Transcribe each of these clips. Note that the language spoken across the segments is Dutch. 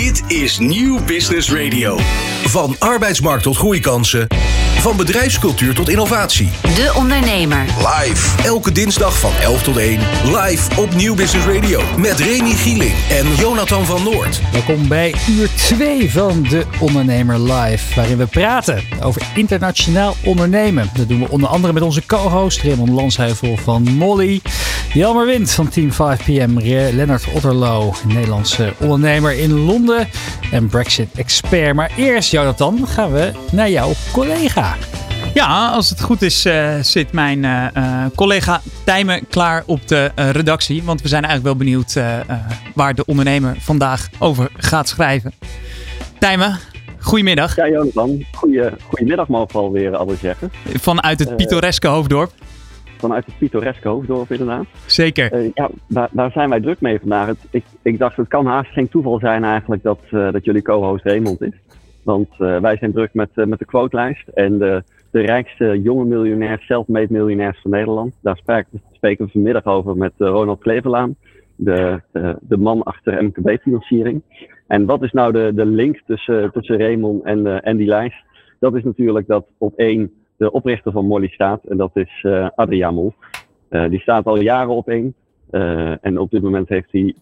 Dit is Nieuw Business Radio. Van arbeidsmarkt tot groeikansen. Van bedrijfscultuur tot innovatie. De Ondernemer. Live. Elke dinsdag van 11 tot 1. Live op Nieuw Business Radio. Met Remy Gieling en Jonathan van Noord. Welkom bij uur 2 van De Ondernemer Live. Waarin we praten over internationaal ondernemen. Dat doen we onder andere met onze co-host Raymond Lansheuvel van Molly. Jelmer Wind van Team 5PM. Lennart Otterlo, Nederlandse ondernemer in Londen. En Brexit-expert. Maar eerst, Jonathan, gaan we naar jouw collega. Ja, als het goed is, uh, zit mijn uh, uh, collega Tijmen klaar op de redactie. Want we zijn eigenlijk wel benieuwd waar de ondernemer vandaag over gaat schrijven. Tijmen, goedemiddag. Ja, Jonathan. Goeie, goedemiddag mogen we alweer alles zeggen. Vanuit het pittoreske Hoofddorp. Vanuit het pittoreske Hoofddorp, inderdaad. Zeker. ja, daar, daar, zijn wij druk mee vandaag. Het, ik, ik, dacht, het kan haast geen toeval zijn eigenlijk dat, dat jullie co-host Raymond is. Want wij zijn druk met, met de quotelijst en de de rijkste jonge miljonairs, self-made miljonairs van Nederland. Daar spreken we vanmiddag over met eh, Ronald Kleverlaan, de, de, man achter MKB-financiering. En wat is nou de, de link tussen, tussen Raymond en, en die lijst? Dat is natuurlijk dat op één de oprichter van Molly staat, en dat is uh. Uh, die staat al jaren op één. en op dit moment heeft hij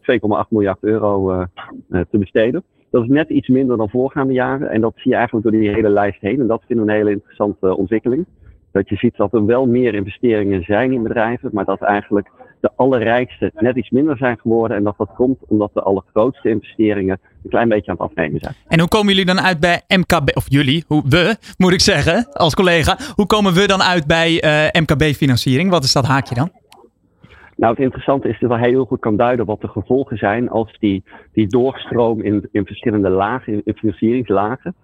2,8 miljard euro te besteden. Dat is net iets minder dan voorgaande jaren. En dat zie je eigenlijk door die hele lijst heen. En dat vinden we een hele interessante ontwikkeling. Dat je ziet dat er wel meer investeringen zijn in bedrijven, maar dat eigenlijk de allerrijkste net iets minder zijn geworden. En dat dat komt omdat de allergrootste investeringen een klein beetje aan het afnemen zijn. En hoe komen jullie dan uit bij MKB, of jullie, hoe, we moet ik zeggen, als collega. Hoe komen we dan uit bij uh, MKB-financiering? Wat is dat haakje dan? Nou, het interessante is dat hij heel goed kan duiden wat de gevolgen zijn als die, die doorstroom in, in verschillende lagen, in, financieringslagen,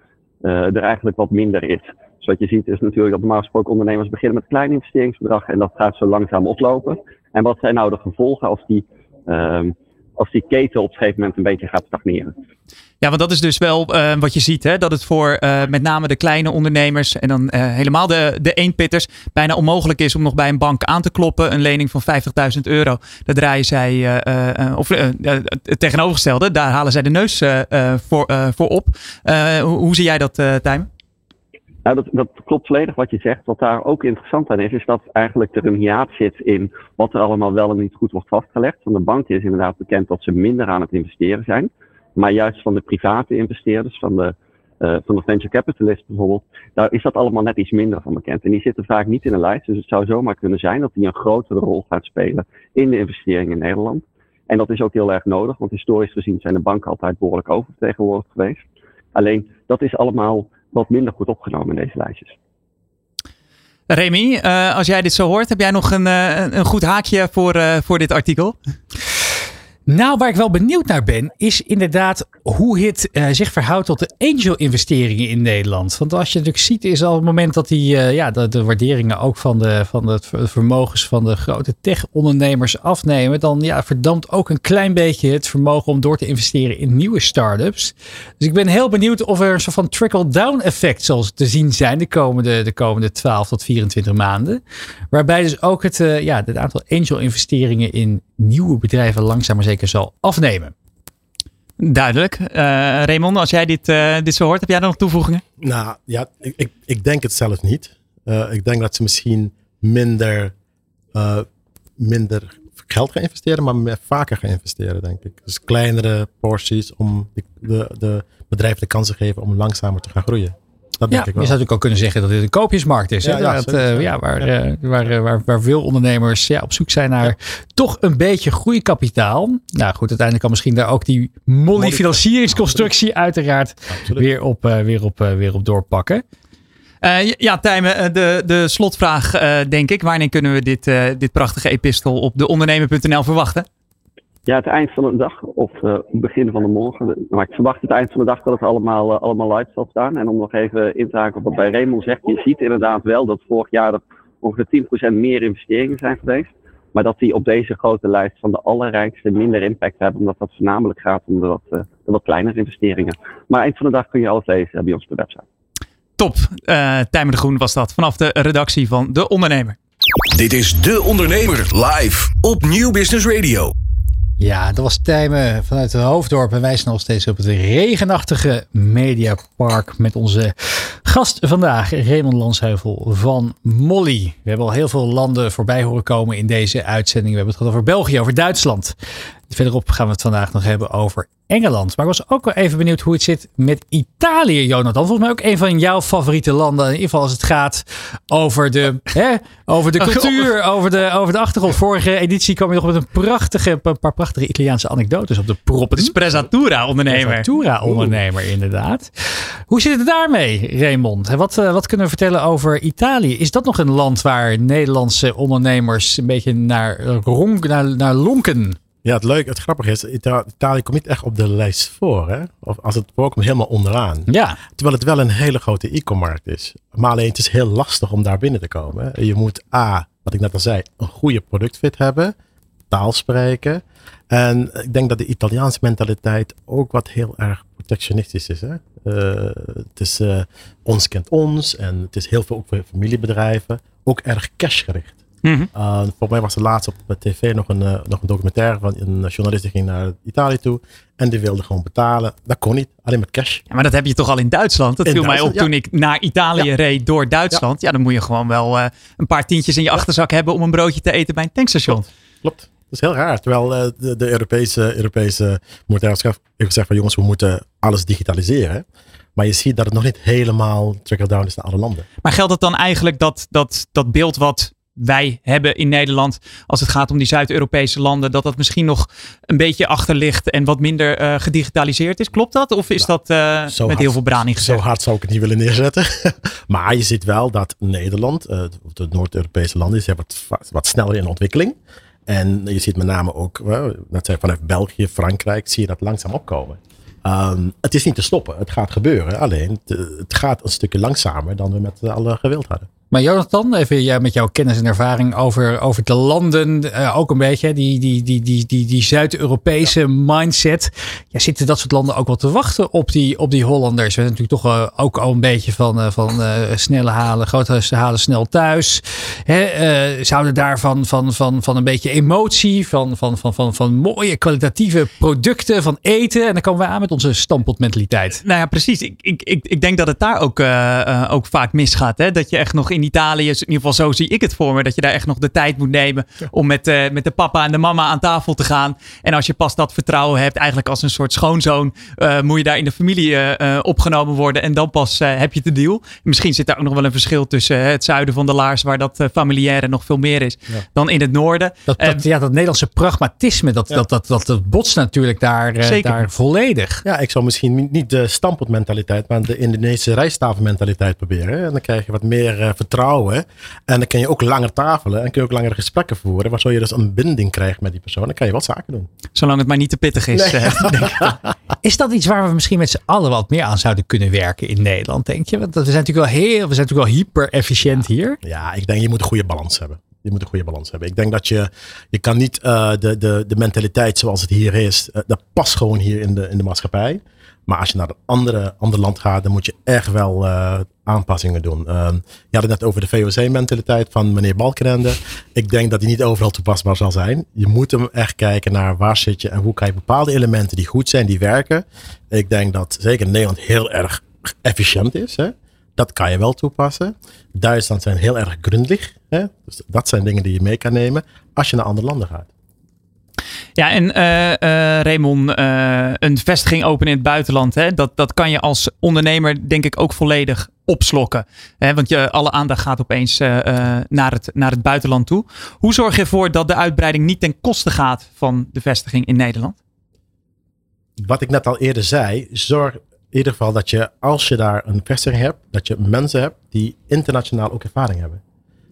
uh, er eigenlijk wat minder is. Dus wat je ziet is natuurlijk dat normaal gesproken ondernemers beginnen met een klein investeringsbedrag en dat gaat zo langzaam oplopen. En wat zijn nou de gevolgen als die, uh, als die keten op een gegeven moment een beetje gaat stagneren? Ja, want dat is dus wel uh, wat je ziet, hè? dat het voor uh, met name de kleine ondernemers en dan uh, helemaal de, de eenpitters bijna onmogelijk is om nog bij een bank aan te kloppen. Een lening van 50.000 euro, daar draaien zij, of het tegenovergestelde, daar halen zij de neus voor, voor op. Hoe, hoe, zie jij dat, Tijm? Nou, dat, dat klopt volledig wat je zegt. Wat daar ook interessant aan is, is dat eigenlijk er een hiaat zit in wat er allemaal wel en niet goed wordt vastgelegd. Van de bank is inderdaad bekend dat ze minder aan het investeren zijn. Maar juist van de private investeerders, van de, uh, van de venture capitalist bijvoorbeeld, daar is dat allemaal net iets minder van bekend. En die zitten vaak niet in een lijst. Dus het zou zomaar kunnen zijn dat die een grotere rol gaat spelen in de investeringen in Nederland. En dat is ook heel erg nodig, want historisch gezien zijn de banken altijd behoorlijk oververtegenwoordigd geweest. Alleen dat is allemaal wat minder goed opgenomen in deze lijstjes. Remy, uh, als jij dit zo hoort, heb jij nog een, uh, een goed haakje voor, uh, voor dit artikel? Nou, waar ik wel benieuwd naar ben, is inderdaad hoe het uh, zich verhoudt tot de angel-investeringen in Nederland. Want als je natuurlijk ziet, is al het moment dat die, uh, ja, de, de, waarderingen ook van de, van de vermogens van de grote tech-ondernemers afnemen, dan ja, verdampt ook een klein beetje het vermogen om door te investeren in nieuwe start-ups. Dus ik ben heel benieuwd of er een soort van trickle-down effect zal te zien zijn de komende, de komende 12 tot 24 maanden. Waarbij dus ook het, uh, ja, het aantal angel-investeringen in nieuwe bedrijven langzaam maar zeker zal afnemen. Duidelijk. Uh, Raymond, als jij dit, uh, dit zo hoort, heb jij nog toevoegingen? Nou ja, ik, ik, denk het zelf niet. Uh, ik denk dat ze misschien minder, minder geld gaan investeren, maar meer vaker gaan investeren, denk ik. Dus kleinere porties om de, de, de bedrijven de kans te geven om langzamer te gaan groeien. Dat ja, denk ik wel. je zou natuurlijk ook kunnen zeggen dat dit een koopjesmarkt is. Ja, ja, dat, uh, ja, waar, ja. Waar, waar, waar veel ondernemers ja, op zoek zijn naar toch een beetje groeikapitaal. Nou goed, uiteindelijk kan misschien daar ook die molly financieringsconstructie uiteraard weer op, weer, op, weer op doorpakken. Uh, ja, Tijmen, de, de slotvraag uh, denk ik. Wanneer kunnen we dit, uh, dit prachtige epistel op deondernemer.nl verwachten? Ja, het eind van de dag of uh, begin van de morgen. Maar ik verwacht het eind van de dag dat het allemaal, uh, allemaal live zal staan. En om nog even in te haken op wat bij Raymond zegt. Je ziet inderdaad wel dat vorig jaar er ongeveer 10% meer investeringen zijn geweest. Maar dat die op deze grote lijst van de allerrijkste minder impact hebben. Omdat dat voornamelijk gaat om de wat, uh, de wat kleinere investeringen. Maar eind van de dag kun je alles lezen bij ons op de website. Top. Uh, Tijmen de Groen was dat vanaf de redactie van De Ondernemer. Dit is De Ondernemer live op Nieuw Business Radio. Ja, dat was Tijmen vanuit het Hoofddorp. En wij zijn nog steeds op het regenachtige Mediapark met onze gast vandaag, Raymond Lansheuvel van Molly. We hebben al heel veel landen voorbij horen komen in deze uitzending. We hebben het gehad over België, over Duitsland. Verderop gaan we het vandaag nog hebben over Engeland. Maar ik was ook wel even benieuwd hoe het zit met Italië, Jonathan. Volgens mij ook een van jouw favoriete landen. In ieder geval als het gaat over de, hè, over de cultuur, over de, over de achtergrond. Vorige editie kwam je nog met een, prachtige, een paar prachtige Italiaanse anekdotes op de proppen. De Sprezzatura-ondernemer. Sprezzatura-ondernemer, inderdaad. Hoe zit het daarmee, Raymond? Wat, uh, wat kunnen we vertellen over Italië? Is dat nog een land waar Nederlandse ondernemers een beetje naar, ronk, naar, naar lonken? Ja, het leuke, het grappige is, Italië komt niet echt op de lijst voor. Hè? Of als het voorkomt, helemaal onderaan. Ja. Terwijl het wel een hele grote e-commerce is. Maar alleen het is heel lastig om daar binnen te komen. Je moet A, wat ik net al zei, een goede productfit hebben. Taal spreken. En ik denk dat de Italiaanse mentaliteit ook wat heel erg protectionistisch is. Hè? Uh, het is uh, ons kent ons en het is heel veel ook voor familiebedrijven. Ook erg cashgericht. Mm -hmm. uh, voor mij was er laatst op tv nog een, uh, nog een documentaire van een journalist die ging naar Italië toe. En die wilde gewoon betalen. Dat kon niet, alleen met cash. Ja, maar dat heb je toch al in Duitsland? Dat in viel mij op ja. toen ik naar Italië ja. reed door Duitsland. Ja. dan moet je gewoon wel uh, een paar tientjes in je achterzak hebben om een broodje te eten bij een tankstation. Klopt. Klopt. Dat is heel raar. Terwijl de, de, Europese, Europese monetaire heeft gezegd van jongens, we moeten alles digitaliseren. Maar je ziet dat het nog niet helemaal trickle-down is naar alle landen. Maar geldt het dan eigenlijk dat, dat, dat beeld wat wij hebben in Nederland als het gaat om die Zuid-Europese landen, dat dat misschien nog een beetje achter ligt en wat minder uh, gedigitaliseerd is. Klopt dat? Of is nou, dat uh, met hard, heel veel brani gezegd? Zo hard zou ik het niet willen neerzetten. maar je ziet wel dat Nederland, uh, de Noord-Europese landen, zijn wat, wat sneller in ontwikkeling. En je ziet met name ook, net zei vanuit België, Frankrijk, zie je dat langzaam opkomen. Um, het is niet te stoppen, het gaat gebeuren. Alleen het, het gaat een stukje langzamer dan we met alle gewild hadden. Maar Jonathan, even ja, met jouw kennis en ervaring over, over de landen, uh, ook een beetje, die, die, die, die, die, die Zuid-Europese mindset. Ja, zitten dat soort landen ook wel te wachten op die, op die Hollanders? We zijn natuurlijk toch uh, ook al een beetje van, uh, van snelle halen, grote halen snel thuis. Hè, zouden daarvan van, van, van een beetje emotie, van, van, van, van, van mooie kwalitatieve producten, van eten. En dan komen we aan met onze stampotmentaliteit. Nou ja, precies. Ik, ik, ik, ik denk dat het daar ook, ook vaak misgaat. Hè? Dat je echt nog in Italië, in ieder geval zo zie ik het voor me, dat je daar echt nog de tijd moet nemen om met, uh, met de papa en de mama aan tafel te gaan. En als je pas dat vertrouwen hebt, eigenlijk als een soort schoonzoon, uh, moet je daar in de familie uh, opgenomen worden en dan pas heb je de deal. Misschien zit daar ook nog wel een verschil tussen het zuiden van de Laars, waar dat familiaire nog veel meer is, ja. dan in het noorden. Dat, dat, ja, dat Nederlandse pragmatisme, dat, ja. dat, dat, dat, dat botst natuurlijk daar, daar volledig. Ja, ik zou misschien niet de stampotmentaliteit, maar de Indonesische rijstafelmentaliteit proberen. En dan krijg je wat meer vertrouwen vertrouwen. En dan kun je ook langer tafelen en kun je ook langere gesprekken voeren. Waardoor je dus een binding krijgt met die persoon. Dan kan je wat zaken doen. Zolang het maar niet te pittig is. Nee. is dat iets waar we misschien met z'n allen wat meer aan zouden kunnen werken in Nederland, denk je? Want we zijn natuurlijk wel heel, we zijn natuurlijk wel hyper efficiënt hier. Ja, ik denk je moet een goede balans hebben. Je moet een goede balans hebben. Ik denk dat je, je kan niet uh, de, de, de mentaliteit zoals het hier is, uh, dat past gewoon hier in de, in de maatschappij. Maar als je naar een andere, ander land gaat, dan moet je echt wel uh, aanpassingen doen. Uh, je had het net over de VOC-mentaliteit van meneer Balkenende. Ik denk dat die niet overal toepasbaar zal zijn. Je moet hem echt kijken naar waar zit je en hoe kan je bepaalde elementen die goed zijn, die werken. Ik denk dat zeker Nederland heel erg efficiënt is. Hè? Dat kan je wel toepassen. Duitsland zijn heel erg grundig. Hè? Dus dat zijn dingen die je mee kan nemen als je naar andere landen gaat. Ja, en uh, Raymond, uh, een vestiging openen in het buitenland, hè, dat, dat kan je als ondernemer denk ik ook volledig opslokken. Hè, want je, alle aandacht gaat opeens naar, het, naar het buitenland toe. Hoe zorg je ervoor dat de uitbreiding niet ten koste gaat van de vestiging in Nederland? Wat ik net al eerder zei, zorg in ieder geval dat je als je daar een vestiging hebt, dat je mensen hebt die internationaal ook ervaring hebben.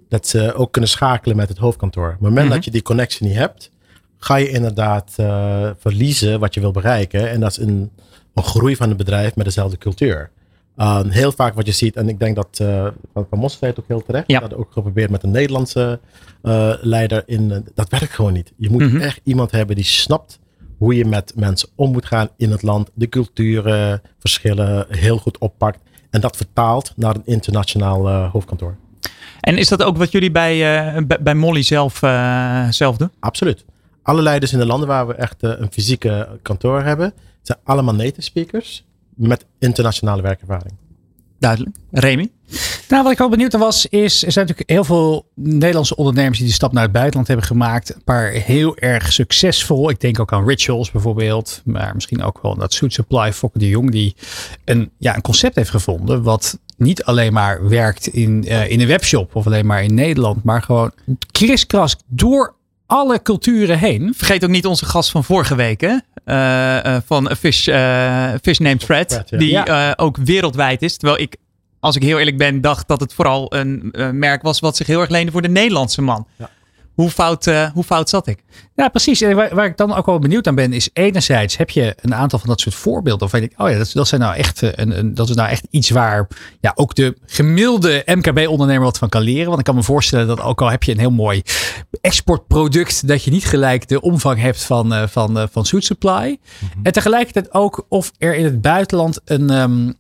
Dat ze ook kunnen schakelen met het hoofdkantoor. Op het moment mm -hmm. dat je die connectie niet hebt, ga je inderdaad uh, verliezen wat je wil bereiken. En dat is een, een groei van een bedrijf met dezelfde cultuur. Uh, heel vaak wat je ziet, en ik denk dat uh, Van, van Mosveld ook heel terecht, ja. dat ook geprobeerd met een Nederlandse leider in, dat werkt gewoon niet. Je moet mm -hmm. echt iemand hebben die snapt hoe je met mensen om moet gaan in het land, de culturen, verschillen heel goed oppakt en dat vertaalt naar een internationaal hoofdkantoor. En is dat ook wat jullie bij, bij Molly zelf, zelf doen? Absoluut. Alle leiders in de landen waar we echt eh, een fysieke kantoor hebben, zijn allemaal native speakers met internationale werkervaring. Duidelijk. Remy? Nou, wat ik wel benieuwd naar was, is er zijn natuurlijk heel veel Nederlandse ondernemers die de stap naar het buitenland hebben gemaakt. Een paar heel erg succesvol. Ik denk ook aan Rituals bijvoorbeeld, maar misschien ook wel dat Suit Supply, Fokke de Jong, die een, ja, een concept heeft gevonden wat niet alleen maar werkt in, uh, in een webshop of alleen maar in Nederland, maar gewoon kriskras door alle culturen heen. Vergeet ook niet onze gast van vorige week, hè? Uh, uh, van Fish, uh, Fish Named Fred. Fred ja. Die ja. ook wereldwijd is. Terwijl ik, als ik heel eerlijk ben, dacht dat het vooral een merk was wat zich heel erg leende voor de Nederlandse man. Ja. Hoe fout, uh, hoe fout zat ik? Ja, precies. En waar, waar, ik dan ook wel benieuwd aan ben, is enerzijds heb je een aantal van dat soort voorbeelden. Of weet ik, oh ja, dat, dat, zijn nou echt, een, een, dat is nou echt iets waar ja, ook de gemiddelde MKB-ondernemer wat van kan leren. Want ik kan me voorstellen dat ook al heb je een heel mooi exportproduct, dat je niet gelijk de omvang hebt van, uh, van, uh, van Suit Supply. Mm -hmm. En tegelijkertijd ook of er in het buitenland een, um,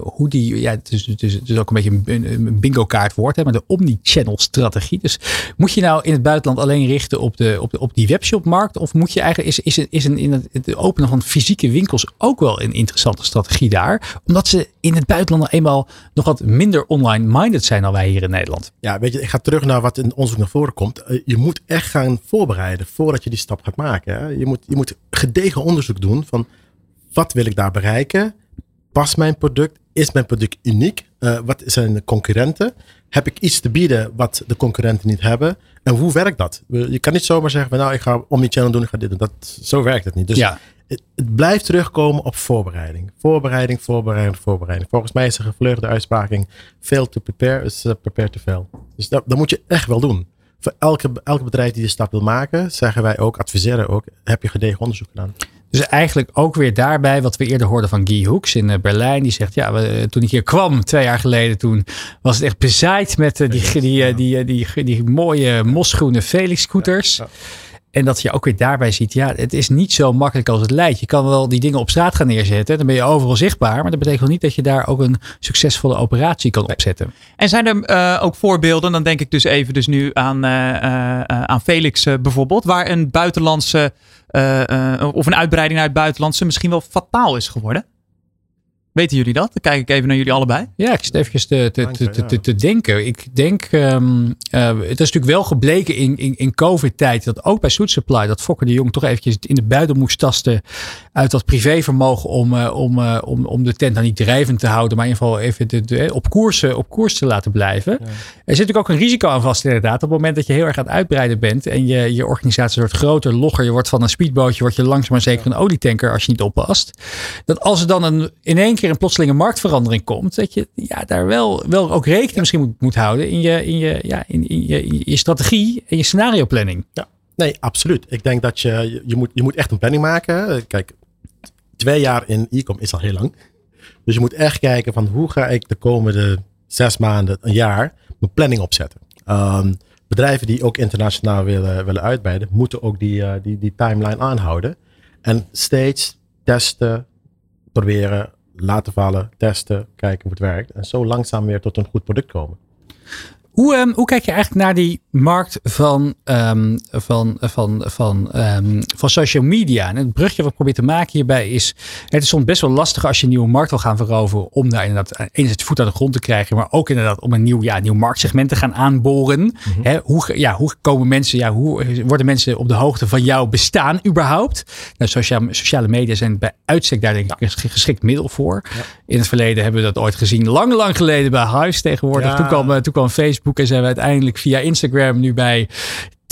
hoe die, ja, het is, het is, het is ook een beetje een, een bingo kaart wordt, hè, maar de omni-channel strategie. Dus moet je nou in het buitenland alleen richten op, de, op, op die webshopmarkt? Of moet je eigenlijk, is, is, is een, in het, openen van fysieke winkels ook wel een interessante strategie daar? Omdat ze in het buitenland eenmaal nog wat minder online-minded zijn dan wij hier in Nederland. Ja, weet je, ik ga terug naar wat in onderzoek naar voren komt. Je moet echt gaan voorbereiden voordat je die stap gaat maken. Hè? Je, moet, je moet gedegen onderzoek doen van wat wil ik daar bereiken? Past mijn product? Is mijn product uniek? Uh, wat zijn de concurrenten? Heb ik iets te bieden wat de concurrenten niet hebben? En hoe werkt dat? Je kan niet zomaar zeggen, nou ik ga omnichannel doen, ik ga dit doen. Dat, zo werkt het niet. Dus ja. het, het, blijft terugkomen op voorbereiding. Voorbereiding, voorbereiding, voorbereiding. Volgens mij is een gevleugde uitspraking, fail to prepare is uh, prepare to fail. Dus dat, dat moet je echt wel doen. Voor elke, elke bedrijf die de stap wil maken, zeggen wij ook, adviseren ook, heb je gedegen onderzoek gedaan. Dus eigenlijk ook weer daarbij wat we eerder hoorden van Guy Hoeks in Berlijn. Die zegt, ja, we, toen ik hier kwam twee jaar geleden, toen was het echt bezaaid met uh, die, die, die, die, die, mooie mosgroene Felix scooters. Ja, ja. En dat je ook weer daarbij ziet, ja, het is niet zo makkelijk als het lijkt. Je kan wel die dingen op straat gaan neerzetten, dan ben je overal zichtbaar. Maar dat betekent niet dat je daar ook een succesvolle operatie kan opzetten. En zijn er uh, ook voorbeelden, dan denk ik dus even dus nu aan, aan Felix bijvoorbeeld, waar een buitenlandse of een uitbreiding naar het buitenlandse misschien wel fataal is geworden? Weten jullie dat? Dan kijk ik even naar jullie allebei. Ja, ik zit even te, te, te, te, te denken. Ik denk, um, uh, het is natuurlijk wel gebleken in, in, in COVID-tijd dat ook bij Suit Supply, dat Fokker de Jong toch eventjes in de buidel moest tasten uit dat privévermogen om, uh, om, uh, om, om de tent dan niet drijvend te houden, maar in ieder geval even de, de, op, koers, op koers te laten blijven. Ja. Er zit natuurlijk ook een risico aan vast inderdaad. Op het moment dat je heel erg aan het uitbreiden bent en je, je organisatie wordt groter, logger, je wordt van een speedbootje, word je langzaam maar zeker een olietanker als je niet oppast. Dat als er dan een, in één keer een plotselinge marktverandering komt, dat je ja, daar wel, wel ook rekening misschien moet, moet houden in je, in, je, ja, in, in, je, in je strategie en je scenario planning. Ja, nee, absoluut. Ik denk dat je, je, moet, je moet echt een planning maken. Kijk, twee jaar in e-com is al heel lang. Dus je moet echt kijken van hoe ga ik de komende zes maanden, een jaar, mijn planning opzetten. Um, bedrijven die ook internationaal willen, willen uitbreiden, moeten ook die, uh, die, die timeline aanhouden. En steeds testen, proberen, laten vallen, testen, kijken hoe het werkt. En zo langzaam weer tot een goed product komen. Hoe, um, hoe kijk je eigenlijk naar die markt van, um, van, van, van, um, van social media? En het brugje wat ik probeer te maken hierbij is: het is soms best wel lastig als je een nieuwe markt wil gaan veroveren. Om daar inderdaad enerzijds voet aan de grond te krijgen, maar ook inderdaad om een nieuw, ja, nieuw marktsegment te gaan aanboren. Mm -hmm. He, hoe, ja, hoe komen mensen, ja, hoe worden mensen op de hoogte van jouw bestaan überhaupt? Nou, sociale, sociale media zijn bij uitstek daar denk ik een geschikt middel voor. Ja. In het verleden hebben we dat ooit gezien, lang, lang geleden bij Hives tegenwoordig. Ja. Toen, kwam, toen kwam Facebook. En zijn we uiteindelijk via Instagram nu bij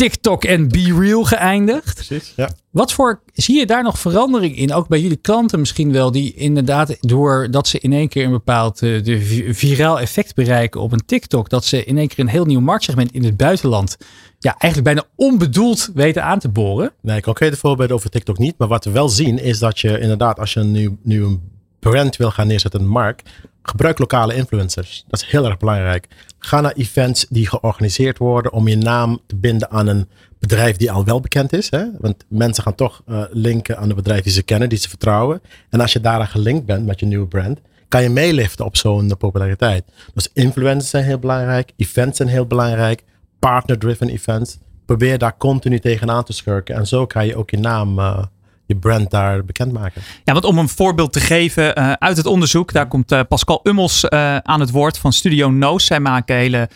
TikTok en Be Real geëindigd. Precies, ja. Wat voor, zie je daar nog verandering in? Ook bij jullie klanten misschien wel, die inderdaad doordat ze in één keer een bepaald uh, de viraal effect bereiken op een TikTok, dat ze in één keer een heel nieuw marktsegment in het buitenland ja, eigenlijk bijna onbedoeld weten aan te boren? Nee, concrete voorbeelden over TikTok niet. Maar wat we wel zien is dat je inderdaad, als je nu, nu een brand wil gaan neerzetten, een markt, gebruik lokale influencers. Dat is heel erg belangrijk. Ga naar events die georganiseerd worden om je naam te binden aan een bedrijf die al wel bekend is. Hè? Want mensen gaan toch uh, linken aan een bedrijf die ze kennen, die ze vertrouwen. En als je daaraan gelinkt bent met je nieuwe brand, kan je meeliften op zo'n populariteit. Dus influencers zijn heel belangrijk, events zijn heel belangrijk, partner-driven events. probeer daar continu tegenaan te schurken. En zo kan je ook je naam, uh, je brand daar bekendmaken. Ja, want om een voorbeeld te geven uh, uit het onderzoek, daar komt uh, Pascal Ummels aan het woord van Studio Noos. Zij maken hele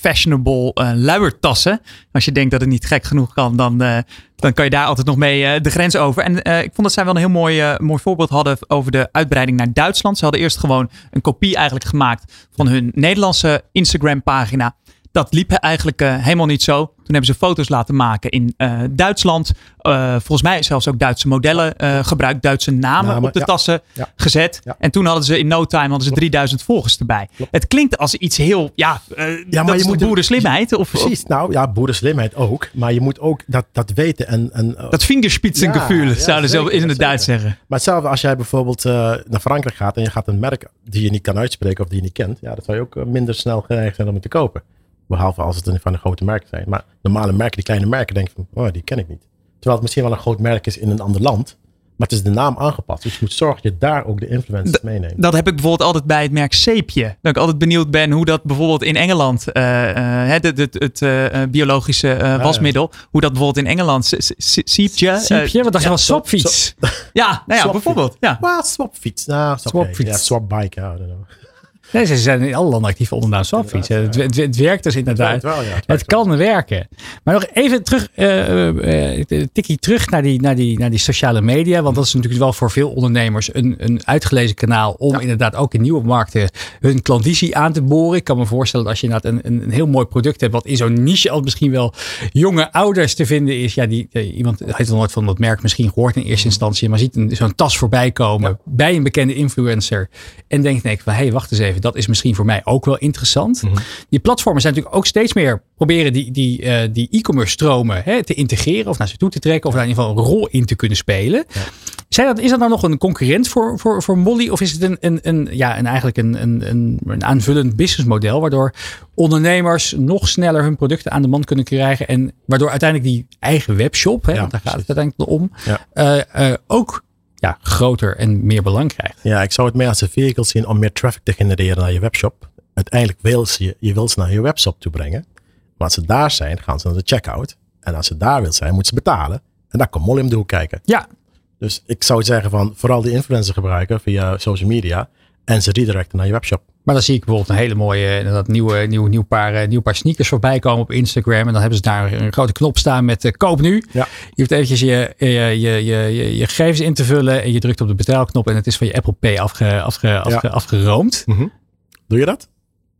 fashionable luiertassen. Als je denkt dat het niet gek genoeg kan, dan, dan kan je daar altijd nog mee de grens over. En ik vond dat zij wel een heel mooi, mooi voorbeeld hadden over de uitbreiding naar Duitsland. Ze hadden eerst gewoon een kopie eigenlijk gemaakt van hun Nederlandse Instagram pagina dat liep eigenlijk uh, helemaal niet zo. Toen hebben ze foto's laten maken in uh, Duitsland. Uh, volgens mij zelfs ook Duitse modellen gebruikt. Duitse namen, namen op de ja. tassen ja. gezet. Ja. En toen hadden ze in no time hadden ze 3000 volgers erbij. Klopt. Het klinkt als iets heel, ja, ja maar je moet boerenslimheid. Of, precies, nou ja, boerenslimheid ook. Maar je moet ook dat, dat weten. En, en, dat vingerspitsengevoel ja, zouden ze in het Duits zeggen. Maar hetzelfde als jij bijvoorbeeld naar Frankrijk gaat en je gaat een merk die je niet kan uitspreken of die je niet kent. Ja, dat zou je ook minder snel geneigd zijn om het te kopen. Behalve als het een van de grote merken zijn. Maar normale merken, die kleine merken, denk ik van, oh, die ken ik niet. Terwijl het misschien wel een groot merk is in een ander land. Maar het is de naam aangepast. Dus je moet zorgen dat je daar ook de influencers meeneemt. Dat heb ik bijvoorbeeld altijd bij het merk Seepje. Dat ik altijd benieuwd ben hoe dat bijvoorbeeld in Engeland, uh, uh, het, het, het uh, biologische wasmiddel, hoe dat bijvoorbeeld in Engeland, Seepje. Seepje, wat dacht je van swapfiets? Ja, nou ja, bijvoorbeeld. Ja. Well, swapfiets. Nou, swapfiets. Okay. Ja, swapbike, I don't know. Nee, ze zijn in alle landen actief onder naam Swapfiets. Het, het, het, werkt dus inderdaad. Het, wel, ja, het, kan werken. Maar nog even terug, uh, uh, tikkie terug naar die, naar, die, naar die sociale media. Want dat is natuurlijk wel voor veel ondernemers een, een uitgelezen kanaal om inderdaad ook in nieuwe markten hun klandizie aan te boren. Ik kan me voorstellen dat als je inderdaad een, een, heel mooi product hebt, wat in zo'n niche al misschien wel jonge ouders te vinden is. Ja, die, iemand heeft nog nooit van dat merk misschien gehoord in eerste instantie, maar ziet zo'n tas voorbij komen bij een bekende influencer. En denkt, nee, hé, hey, wacht eens even dat is misschien voor mij ook wel interessant. Mhm. Die platformen zijn natuurlijk ook steeds meer proberen die, die, uh, die e-commerce stromen hè, te integreren of naar ze toe te trekken of daar in ieder geval een rol in te kunnen spelen. Ja. Zijn dat, is dat nou nog een concurrent voor, voor, voor Molly? Of is het een, een, een, ja, een, eigenlijk een, een, een, een aanvullend businessmodel waardoor ondernemers nog sneller hun producten aan de man kunnen krijgen en waardoor uiteindelijk die eigen webshop, hè, ja, want daar gaat het uiteindelijk om, ja. uh, uh, ook ja, groter en meer belang krijgt. Ja, ik zou het meer als een vehicle zien om meer traffic te genereren naar je webshop. Uiteindelijk wil ze, je wil ze naar je webshop toe brengen. Maar als ze daar zijn, gaan ze naar de checkout. En als ze daar wil zijn, moeten ze betalen. En daar komt Molly om de hoek kijken. Ja. Dus ik zou zeggen van vooral die influencer gebruiken via social media. En ze redirecten naar je webshop. Maar dan zie ik bijvoorbeeld een hele mooie dat nieuwe, nieuw, nieuw, paar, eh, nieuw paar sneakers voorbij komen op Instagram. En dan hebben ze daar een grote knop staan met uh, koop nu. Ja. Je hoeft eventjes je, je, je, je, je, gegevens in te vullen. En je drukt op de betaalknop en het is van je Apple Pay afge, afge, afge, afgeroomd. Mm -hmm. Doe je dat?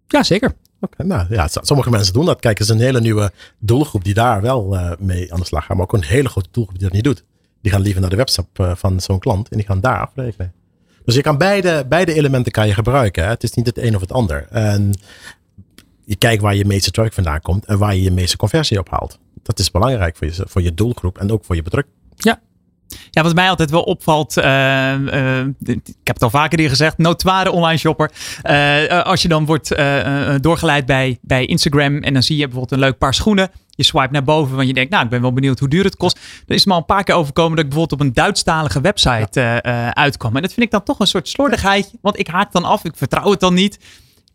Ja, zeker. Okay, nou ja, sommige mensen doen dat. Kijk, er is een hele nieuwe doelgroep die daar wel uh, mee aan de slag gaat. Maar ook een hele grote doelgroep die dat niet doet. Die gaan liever naar de webshop uh, van zo'n klant en die gaan daar afrekenen. Dus je kan beide, beide elementen kan je gebruiken. Hè? Het is niet het een of het ander. En je kijkt waar je meeste traffic vandaan komt en waar je je meeste conversie op haalt. Dat is belangrijk voor je, voor je doelgroep en ook voor je bedruk. Ja, ja, wat mij altijd wel opvalt, uh, uh, ik heb het al vaker hier gezegd, notoire online shopper. Uh, als je dan wordt doorgeleid bij, bij Instagram en dan zie je bijvoorbeeld een leuk paar schoenen. Je swipe naar boven, want je denkt, nou, ik ben wel benieuwd hoe duur het kost. Dan is me al een paar keer overkomen dat ik bijvoorbeeld op een Duitsstalige website uitkwam. En dat vind ik dan toch een soort slordigheid, want ik haak dan af, ik vertrouw het dan niet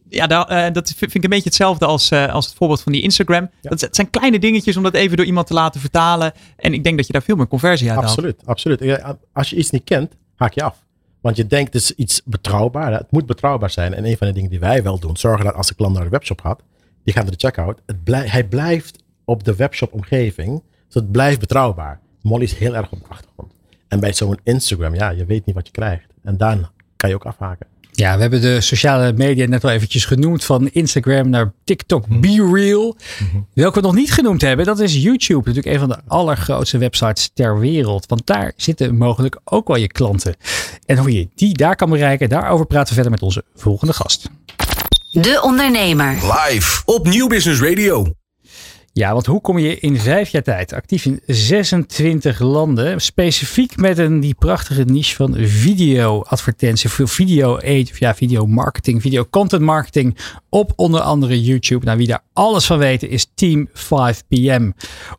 ja, dat, uh, dat vind ik een beetje hetzelfde als, uh, als het voorbeeld van die Instagram. Dat, het zijn kleine dingetjes om dat even door iemand te laten vertalen. En ik denk dat je daar veel meer conversie uit absoluut, haalt. Absoluut, absoluut. Als je iets niet kent, haak je af. Want je denkt het is iets betrouwbaar. Het moet betrouwbaar zijn. En een van de dingen die wij wel doen, zorgen dat als de klant naar de webshop gaat, die gaat naar de checkout. Het blij, hij blijft op de webshop omgeving. Dus het blijft betrouwbaar. Molly is heel erg op de achtergrond. En bij zo'n Instagram, ja, je weet niet wat je krijgt. En dan kan je ook afhaken. Ja, we hebben de sociale media net al eventjes genoemd. Van Instagram naar TikTok, mhm. Be Real. Mm Welke we nog niet genoemd hebben, dat is YouTube. Natuurlijk een van de allergrootste websites ter wereld. Want daar zitten mogelijk ook wel je klanten. En hoe je die daar kan bereiken, daarover praten we verder met onze volgende gast. De Ondernemer. Live op Nieuw Business Radio. Ja, want hoe kom je in vijf jaar tijd actief in 26 landen, specifiek met een die prachtige niche van video-advertentie, video age, ja, video marketing, video content marketing op onder andere YouTube. Nou, wie daar alles van weet is Team 5PM.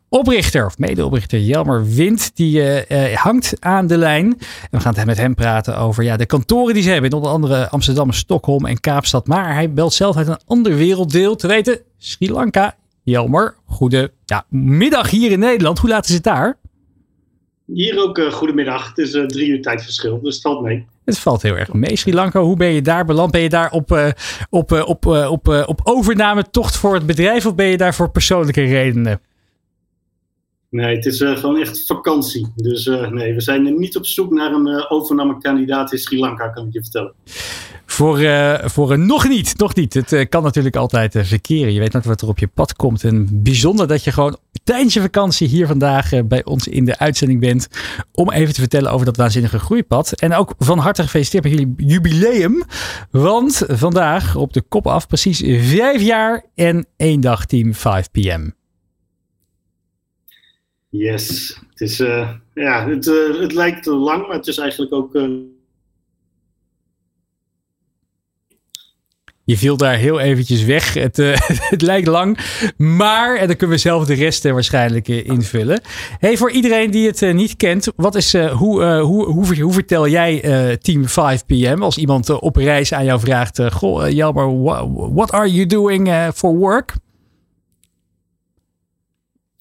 Oprichter of medeoprichter Jelmer Wind, die uh, hangt aan de lijn. En we gaan het met hem praten over ja, de kantoren die ze hebben in onder andere Amsterdam, Stockholm en Kaapstad. Maar hij belt zelf uit een ander werelddeel, te weten Sri Lanka Jelmer, goede ja, middag hier in Nederland. Hoe laat is het daar? Hier ook uh, goedemiddag. Het is uh, drie uur tijdverschil, dus het valt mee. Het valt heel erg mee. Sri Lanka, hoe ben je daar beland? Ben je daar op, uh, op, op, op, op overname tocht voor het bedrijf of ben je daar voor persoonlijke redenen? Nee, het is gewoon echt vakantie. Dus nee, we zijn niet op zoek naar een overnamekandidaat in Sri Lanka, kan ik je vertellen. Voor, voor nog niet, nog niet. Het kan natuurlijk altijd verkeren. Je weet nooit wat er op je pad komt. En bijzonder dat je gewoon tijdens je vakantie hier vandaag bij ons in de uitzending bent. Om even te vertellen over dat waanzinnige groeipad. En ook van harte gefeliciteerd met jullie jubileum. Want vandaag op de kop af precies vijf jaar en één dag team 5 pm. Yes, het, is, ja, het, het lijkt lang, maar het is eigenlijk ook. Je viel daar heel eventjes weg. Het, het lijkt lang, maar en dan kunnen we zelf de rest waarschijnlijk invullen. Hey, voor iedereen die het niet kent, wat is, hoe, hoe, hoe, hoe, vertel jij Team 5 PM als iemand op reis aan jou vraagt: Goh, Jelmer, what are you doing for work?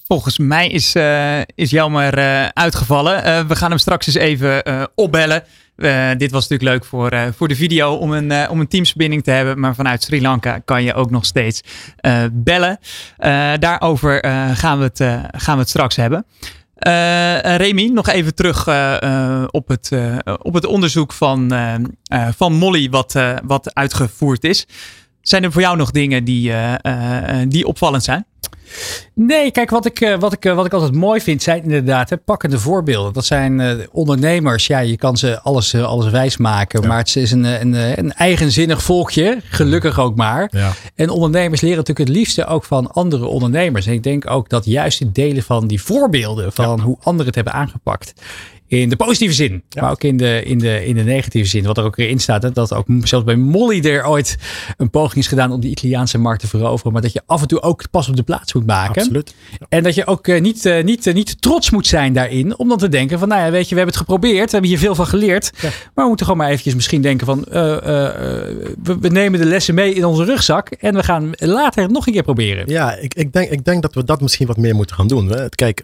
Volgens mij is, uh, is Jelmer uh, uitgevallen. Uh, we gaan hem straks eens even opbellen. dit was natuurlijk leuk voor, voor de video om een, om een teamsverbinding te hebben. Maar vanuit Sri Lanka kan je ook nog steeds bellen. daarover gaan, we het, gaan we het straks hebben. Remy, nog even terug op, het, op het onderzoek van, van Molly wat, wat uitgevoerd is. Zijn er voor jou nog dingen die, die opvallend zijn? Nee, kijk, wat ik, eh, wat, ik, eh, wat ik altijd mooi vind zijn inderdaad hè, pakkende voorbeelden. Dat zijn uh, ondernemers. Ja, je kan ze alles, alles wijs maken. Maar het is een, een, een eigenzinnig volkje. Gelukkig ook maar. Ja. En ondernemers leren natuurlijk het liefste ook van andere ondernemers. En ik denk ook dat juist het delen van die voorbeelden. Van hoe anderen het hebben aangepakt in de positieve zin, maar ook in de, in, de, in de negatieve zin. Wat er ook weer in staat, hè, dat ook zelfs bij Molly er ooit een poging is gedaan om die Italiaanse markt te veroveren. Maar dat je af en toe ook pas op de plaats moet maken. Absoluut. En dat je ook uh, niet, uh, niet, uh, niet trots moet zijn daarin. Om dan te denken van, nou ja, weet je, we hebben het geprobeerd. We hebben hier veel van geleerd. Ja. Maar we moeten gewoon maar eventjes misschien denken van, we, we, nemen de lessen mee in onze rugzak. En we gaan later nog een keer proberen. Ja, ik, ik, denk, ik denk dat we dat misschien wat meer moeten gaan doen. Hè. Kijk,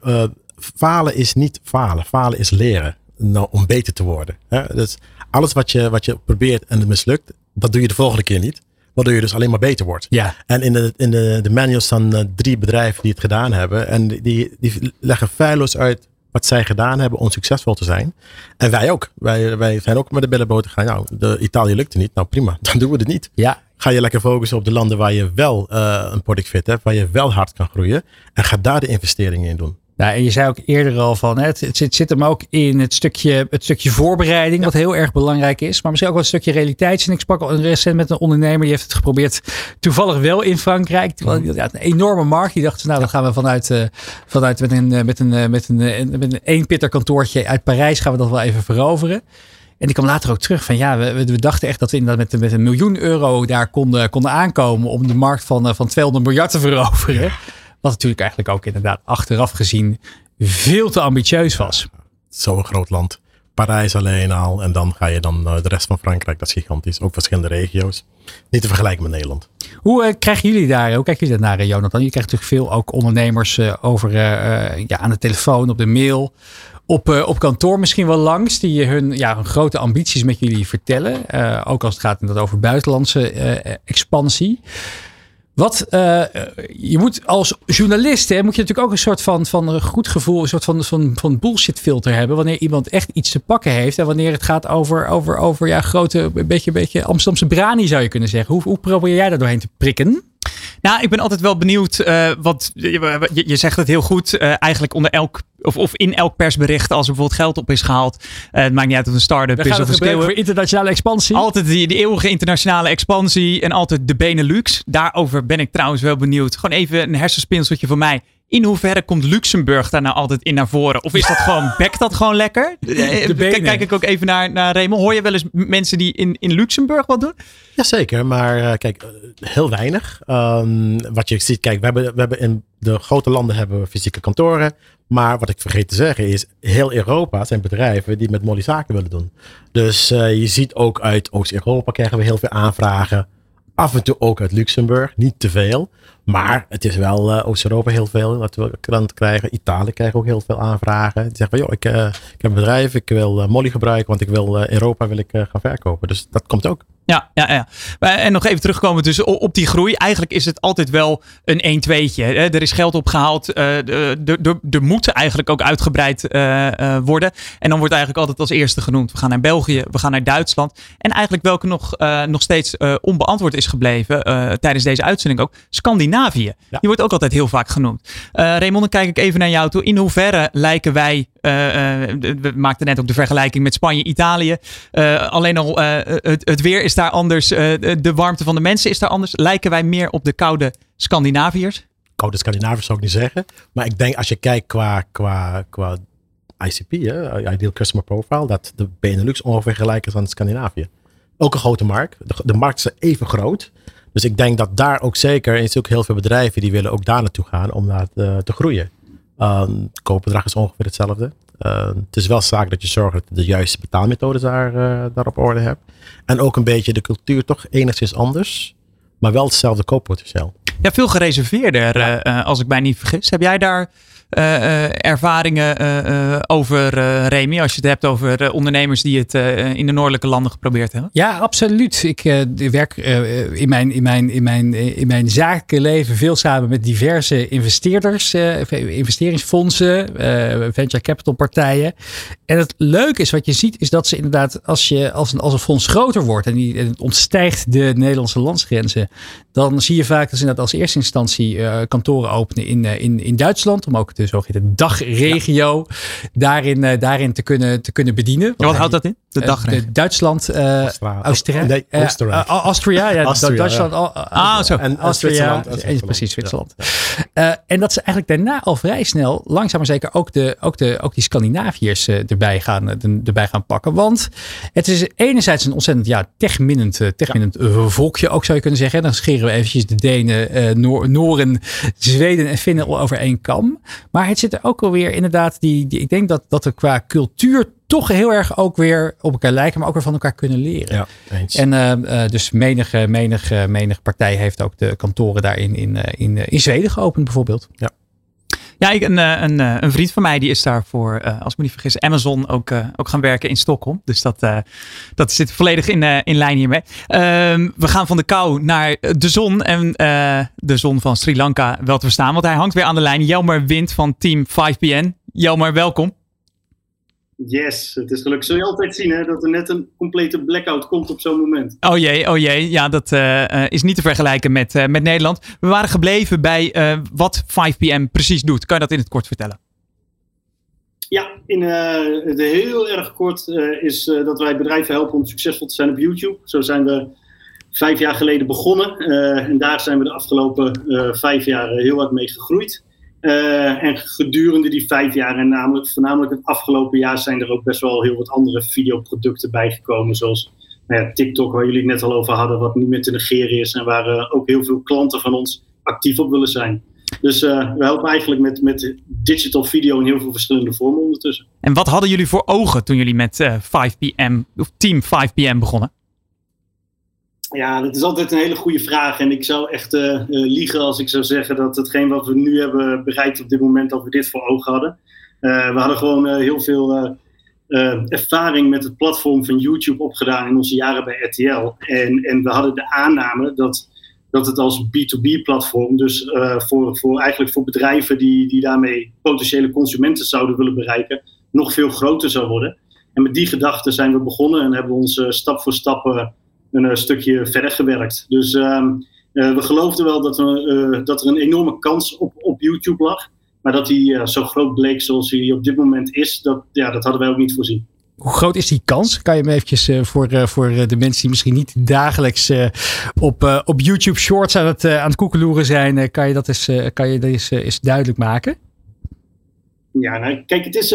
falen is niet falen. Falen is leren nou, om beter te worden. Hè? Dus alles wat je, wat je probeert en het mislukt, dat doe je de volgende keer niet. Waardoor je dus alleen maar beter wordt. Ja. En in de, in de, de manuals staan uh, drie bedrijven die het gedaan hebben. En die, die leggen feilloos uit wat zij gedaan hebben om succesvol te zijn. En wij ook. Wij, wij zijn ook met de billenboot gaan. Nou, de Italië lukte niet. Nou prima, dan doen we het niet. Ja. Ga je lekker focussen op de landen waar je wel uh, een product fit hebt. Waar je wel hard kan groeien. En ga daar de investeringen in doen. Nou, en je zei ook eerder al van, het, het, zit, zit hem ook in het stukje, het stukje voorbereiding, wat heel erg belangrijk is. Maar misschien ook wel een stukje realiteitszin. Ik sprak al recent met een ondernemer, die heeft het geprobeerd toevallig wel in Frankrijk. Terwijl, ja, een enorme markt. Die dacht, nou dan gaan we vanuit, uh, vanuit met een, met een, met een, met een eenpitter kantoortje uit Parijs gaan we dat wel even veroveren. En die kwam later ook terug van ja, we, we dachten echt dat we inderdaad met, met een miljoen euro daar konden, konden aankomen om de markt van, eh, van 200 miljard te veroveren. Wat natuurlijk eigenlijk ook inderdaad achteraf gezien veel te ambitieus was. Zo'n groot land. Parijs alleen al. En dan ga je dan uh, de rest van Frankrijk. Dat is gigantisch. Ook verschillende regio's. Niet te vergelijken met Nederland. Hoe uh, krijgen jullie daar, hoe kijken jullie daar naar, Jonathan? Je krijgt natuurlijk veel ook ondernemers uh, over ja, aan de telefoon, op de mail. Op, op kantoor misschien wel langs, die hun, ja, hun grote ambities met jullie vertellen. ook als het gaat over buitenlandse expansie. Wat uh, je moet als journalist, hè, moet je natuurlijk ook een soort van, van goed gevoel, een soort van, van, van bullshit filter hebben. Wanneer iemand echt iets te pakken heeft. En wanneer het gaat over, over, over ja, grote, een beetje, beetje Amsterdamse brani zou je kunnen zeggen. Hoe, hoe probeer jij daar doorheen te prikken? Nou, ik ben altijd wel benieuwd. Uh, wat, je, je, zegt het heel goed. Uh, eigenlijk onder elk. Of, of in elk persbericht, als er bijvoorbeeld geld op is gehaald. Uh, het maakt niet uit of het een start-up is of een scale voor internationale expansie. Altijd die, die eeuwige internationale expansie. En altijd de Benelux. Daarover ben ik trouwens wel benieuwd. Gewoon even een hersenspinseltje voor mij. In hoeverre komt Luxemburg daar nou altijd in naar voren? Of is dat gewoon, bekt dat gewoon lekker? Kijk, kijk ik ook even naar, naar Raymond. Hoor je wel eens mensen die in, in Luxemburg wat doen? Jazeker, maar uh, kijk, heel weinig. Um, wat je ziet, kijk, we hebben, we hebben in de grote landen hebben we fysieke kantoren. Maar wat ik vergeet te zeggen is, heel Europa zijn bedrijven die met Molly zaken willen doen. Dus uh, je ziet ook uit Oost-Europa krijgen we heel veel aanvragen Af en toe ook uit Luxemburg, niet te veel. Maar het is wel uh, Oost-Europa heel veel dat we klanten krijgen. Italië krijgt ook heel veel aanvragen. Die zeggen van, joh, ik, uh, ik heb een bedrijf, ik wil uh, Molly gebruiken, want ik wil Europa wil ik, gaan verkopen. Dus dat komt ook. Ja, ja, ja. En nog even terugkomen dus op die groei. Eigenlijk is het altijd wel een 1-2'tje. Er is geld opgehaald. Er moet eigenlijk ook uitgebreid worden. En dan wordt eigenlijk altijd als eerste genoemd. We gaan naar België, we gaan naar Duitsland. En eigenlijk welke nog, nog steeds onbeantwoord is gebleven tijdens deze uitzending ook. Scandinavië. Die wordt ook altijd heel vaak genoemd. Raymond, dan kijk ik even naar jou toe. In hoeverre lijken wij... we maakten net ook de vergelijking met Spanje, Italië. alleen al het, het weer is daar anders. de warmte van de mensen is daar anders. Lijken wij meer op de koude Scandinaviërs? Koude Scandinaviërs zou ik niet zeggen. Maar ik denk als je kijkt qua, qua, qua ICP, hè, Ideal Customer Profile, dat de Benelux ongeveer gelijk is aan Scandinavië. Ook een grote markt. De, de markt is even groot. Dus ik denk dat daar ook zeker, en er ook heel veel bedrijven die willen ook daar naartoe gaan om daar te, te groeien. Um, het koopbedrag is ongeveer hetzelfde. Uh, het is wel zaak dat je zorgt dat je de juiste betaalmethodes daar, uh, daar op orde hebt. En ook een beetje de cultuur toch enigszins anders, maar wel hetzelfde kooppotentieel. Ja, veel gereserveerder, ja. Uh, als ik mij niet vergis. Heb jij daar ervaringen uh, over, Remy, als je het hebt over ondernemers die het in de noordelijke landen geprobeerd hebben? Ja, absoluut. Ik werk in, mijn, in, mijn, in, mijn, in mijn zakelijke leven veel samen met diverse investeerders, investeringsfondsen, venture capital partijen. En het leuke is wat je ziet, is dat ze inderdaad, als, je, als, een, als een fonds groter wordt en, die, het ontstijgt de Nederlandse landsgrenzen, dan zie je vaak dat ze inderdaad als eerste instantie kantoren openen in, in, in Duitsland, om ook de zogeheten dagregio daarin, uh, daarin te, kunnen, te kunnen bedienen. wat houdt dat in? De uh, dagregio? Duitsland, uh, Austria. Nee, Oostenrijk. Austria, ja. Austria, Duitsland. Ja. ah, zo. En Austria. Precies, Zwitserland. Ja. en dat ze eigenlijk daarna al vrij snel, langzaam maar zeker, ook, de, ook, de, ook die Scandinaviërs erbij, gaan, erbij gaan pakken. Want het is enerzijds een ontzettend ja, techminnend, techminnend volkje, ook zou je kunnen zeggen. Dan scheren we eventjes de Denen, Noor, Noren, Zweden en Finnen over één kam. Maar het zit er ook alweer inderdaad, die, die, ik denk dat, dat er qua cultuur toch heel erg ook weer op elkaar lijken, maar ook weer van elkaar kunnen leren. Ja, eens. En uh, dus menige, menige, menige partij heeft ook de kantoren daarin in, in, in Zweden geopend bijvoorbeeld. Ja. Ja, ik, een, een, een vriend van mij die is daar voor, uh, als ik me niet vergis, Amazon ook, ook gaan werken in Stockholm. Dus dat, dat zit volledig in, in lijn hiermee. Ehm, we gaan van de kou naar de zon. En de zon van Sri Lanka wel te verstaan, want hij hangt weer aan de lijn. Jelmer Wind van Team 5PN. Jelmer, welkom. Yes, het is gelukkig. Zul je altijd zien hè, dat er net een complete blackout komt op zo'n moment. Oh jee, oh jee. Ja, dat uh, is niet te vergelijken met, uh, met Nederland. We waren gebleven bij uh, wat 5PM precies doet. Kan je dat in het kort vertellen? Ja, in het heel erg kort is dat wij bedrijven helpen om succesvol te zijn op YouTube. Zo zijn we vijf jaar geleden begonnen. en daar zijn we de afgelopen vijf jaar heel hard mee gegroeid. Uh, en gedurende die vijf jaar, en namelijk, voornamelijk het afgelopen jaar, zijn er ook best wel heel wat andere videoproducten bijgekomen. Zoals nou ja, TikTok, waar jullie het net al over hadden, wat nu meer te negeren is. En waar uh, ook heel veel klanten van ons actief op willen zijn. Dus uh, we helpen eigenlijk met, met digital video in heel veel verschillende vormen ondertussen. En wat hadden jullie voor ogen toen jullie met 5PM, of Team 5PM begonnen? Ja, dat is altijd een hele goede vraag. En ik zou echt uh, liegen als ik zou zeggen dat hetgeen wat we nu hebben bereikt op dit moment, dat we dit voor ogen hadden. Uh, we hadden gewoon heel veel ervaring met het platform van YouTube opgedaan in onze jaren bij RTL. En, en we hadden de aanname dat, dat het als B2B-platform, dus voor, voor, eigenlijk voor bedrijven die, die daarmee potentiële consumenten zouden willen bereiken, nog veel groter zou worden. En met die gedachte zijn we begonnen en hebben we ons stap voor stap een uh, stukje verder gewerkt. Dus uh, we geloofden wel dat, we, uh, dat er een enorme kans op, op YouTube lag. Maar dat die zo groot bleek zoals hij op dit moment is, dat, ja, dat hadden wij ook niet voorzien. Hoe groot is die kans? Kan je me eventjes voor, voor de mensen die misschien niet dagelijks op, op YouTube Shorts aan het, aan het koekeloeren zijn, kan je dat eens, kan je dat eens, eens duidelijk maken? Ja, nou, kijk, het is,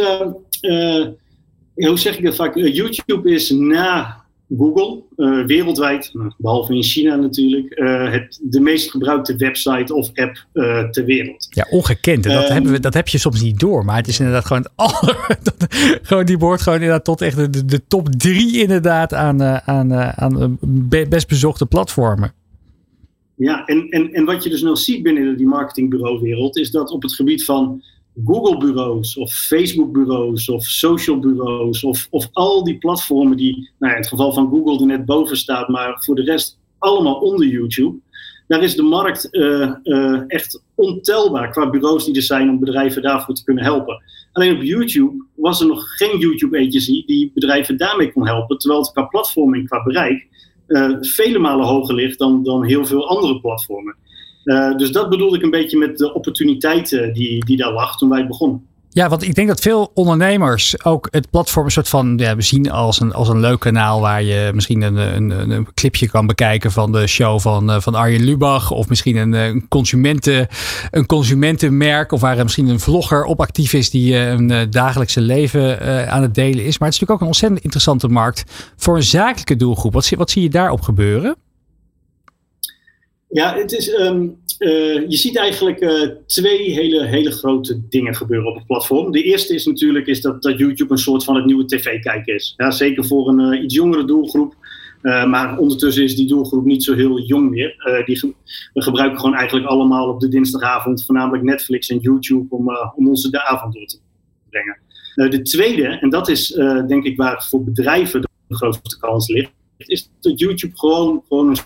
hoe zeg ik dat vaak? YouTube is na Google, uh, wereldwijd, behalve in China natuurlijk, uh, het, de meest gebruikte website of app uh, ter wereld. Ja, ongekend. dat, um, hebben we, dat heb je soms niet door, maar het is inderdaad gewoon het aller, gewoon die behoort gewoon inderdaad tot echt de, de top drie inderdaad aan, aan, aan best bezochte platformen. Ja, en, en, en wat je dus nog ziet binnen die marketingbureauwereld is dat op het gebied van Google-bureaus of Facebook-bureaus of social-bureaus of, of al die platformen die, nou in het geval van Google er net boven staat, maar voor de rest allemaal onder YouTube. Daar is de markt uh, uh, echt ontelbaar qua bureaus die er zijn om bedrijven daarvoor te kunnen helpen. Alleen op YouTube was er nog geen YouTube-agency die bedrijven daarmee kon helpen, terwijl het qua platform en qua bereik uh, vele malen hoger ligt dan, dan heel veel andere platformen. Uh, dus dat bedoelde ik een beetje met de opportuniteiten die, die daar lag toen wij begonnen. Ja, want ik denk dat veel ondernemers ook het platform een soort van ja, we zien als een, als een leuk kanaal waar je misschien een, een, een clipje kan bekijken van de show van, uh, van Arjen Lubach. Of misschien een, een, consumenten, een consumentenmerk. Of waar misschien een vlogger op actief is die een dagelijkse leven aan het delen is. Maar het is natuurlijk ook een ontzettend interessante markt voor een zakelijke doelgroep. Wat, wat zie je daarop gebeuren? Ja, het is, um, uh, je ziet eigenlijk uh, twee hele, hele grote dingen gebeuren op het platform. De eerste is natuurlijk is dat, dat YouTube een soort van het nieuwe tv-kijken is. Ja, zeker voor een uh, iets jongere doelgroep. maar ondertussen is die doelgroep niet zo heel jong meer. die we gebruiken gewoon eigenlijk allemaal op de dinsdagavond voornamelijk Netflix en YouTube om, om onze de avond door te brengen. de tweede, en dat is denk ik waar voor bedrijven de grootste kans ligt, is dat YouTube gewoon, gewoon een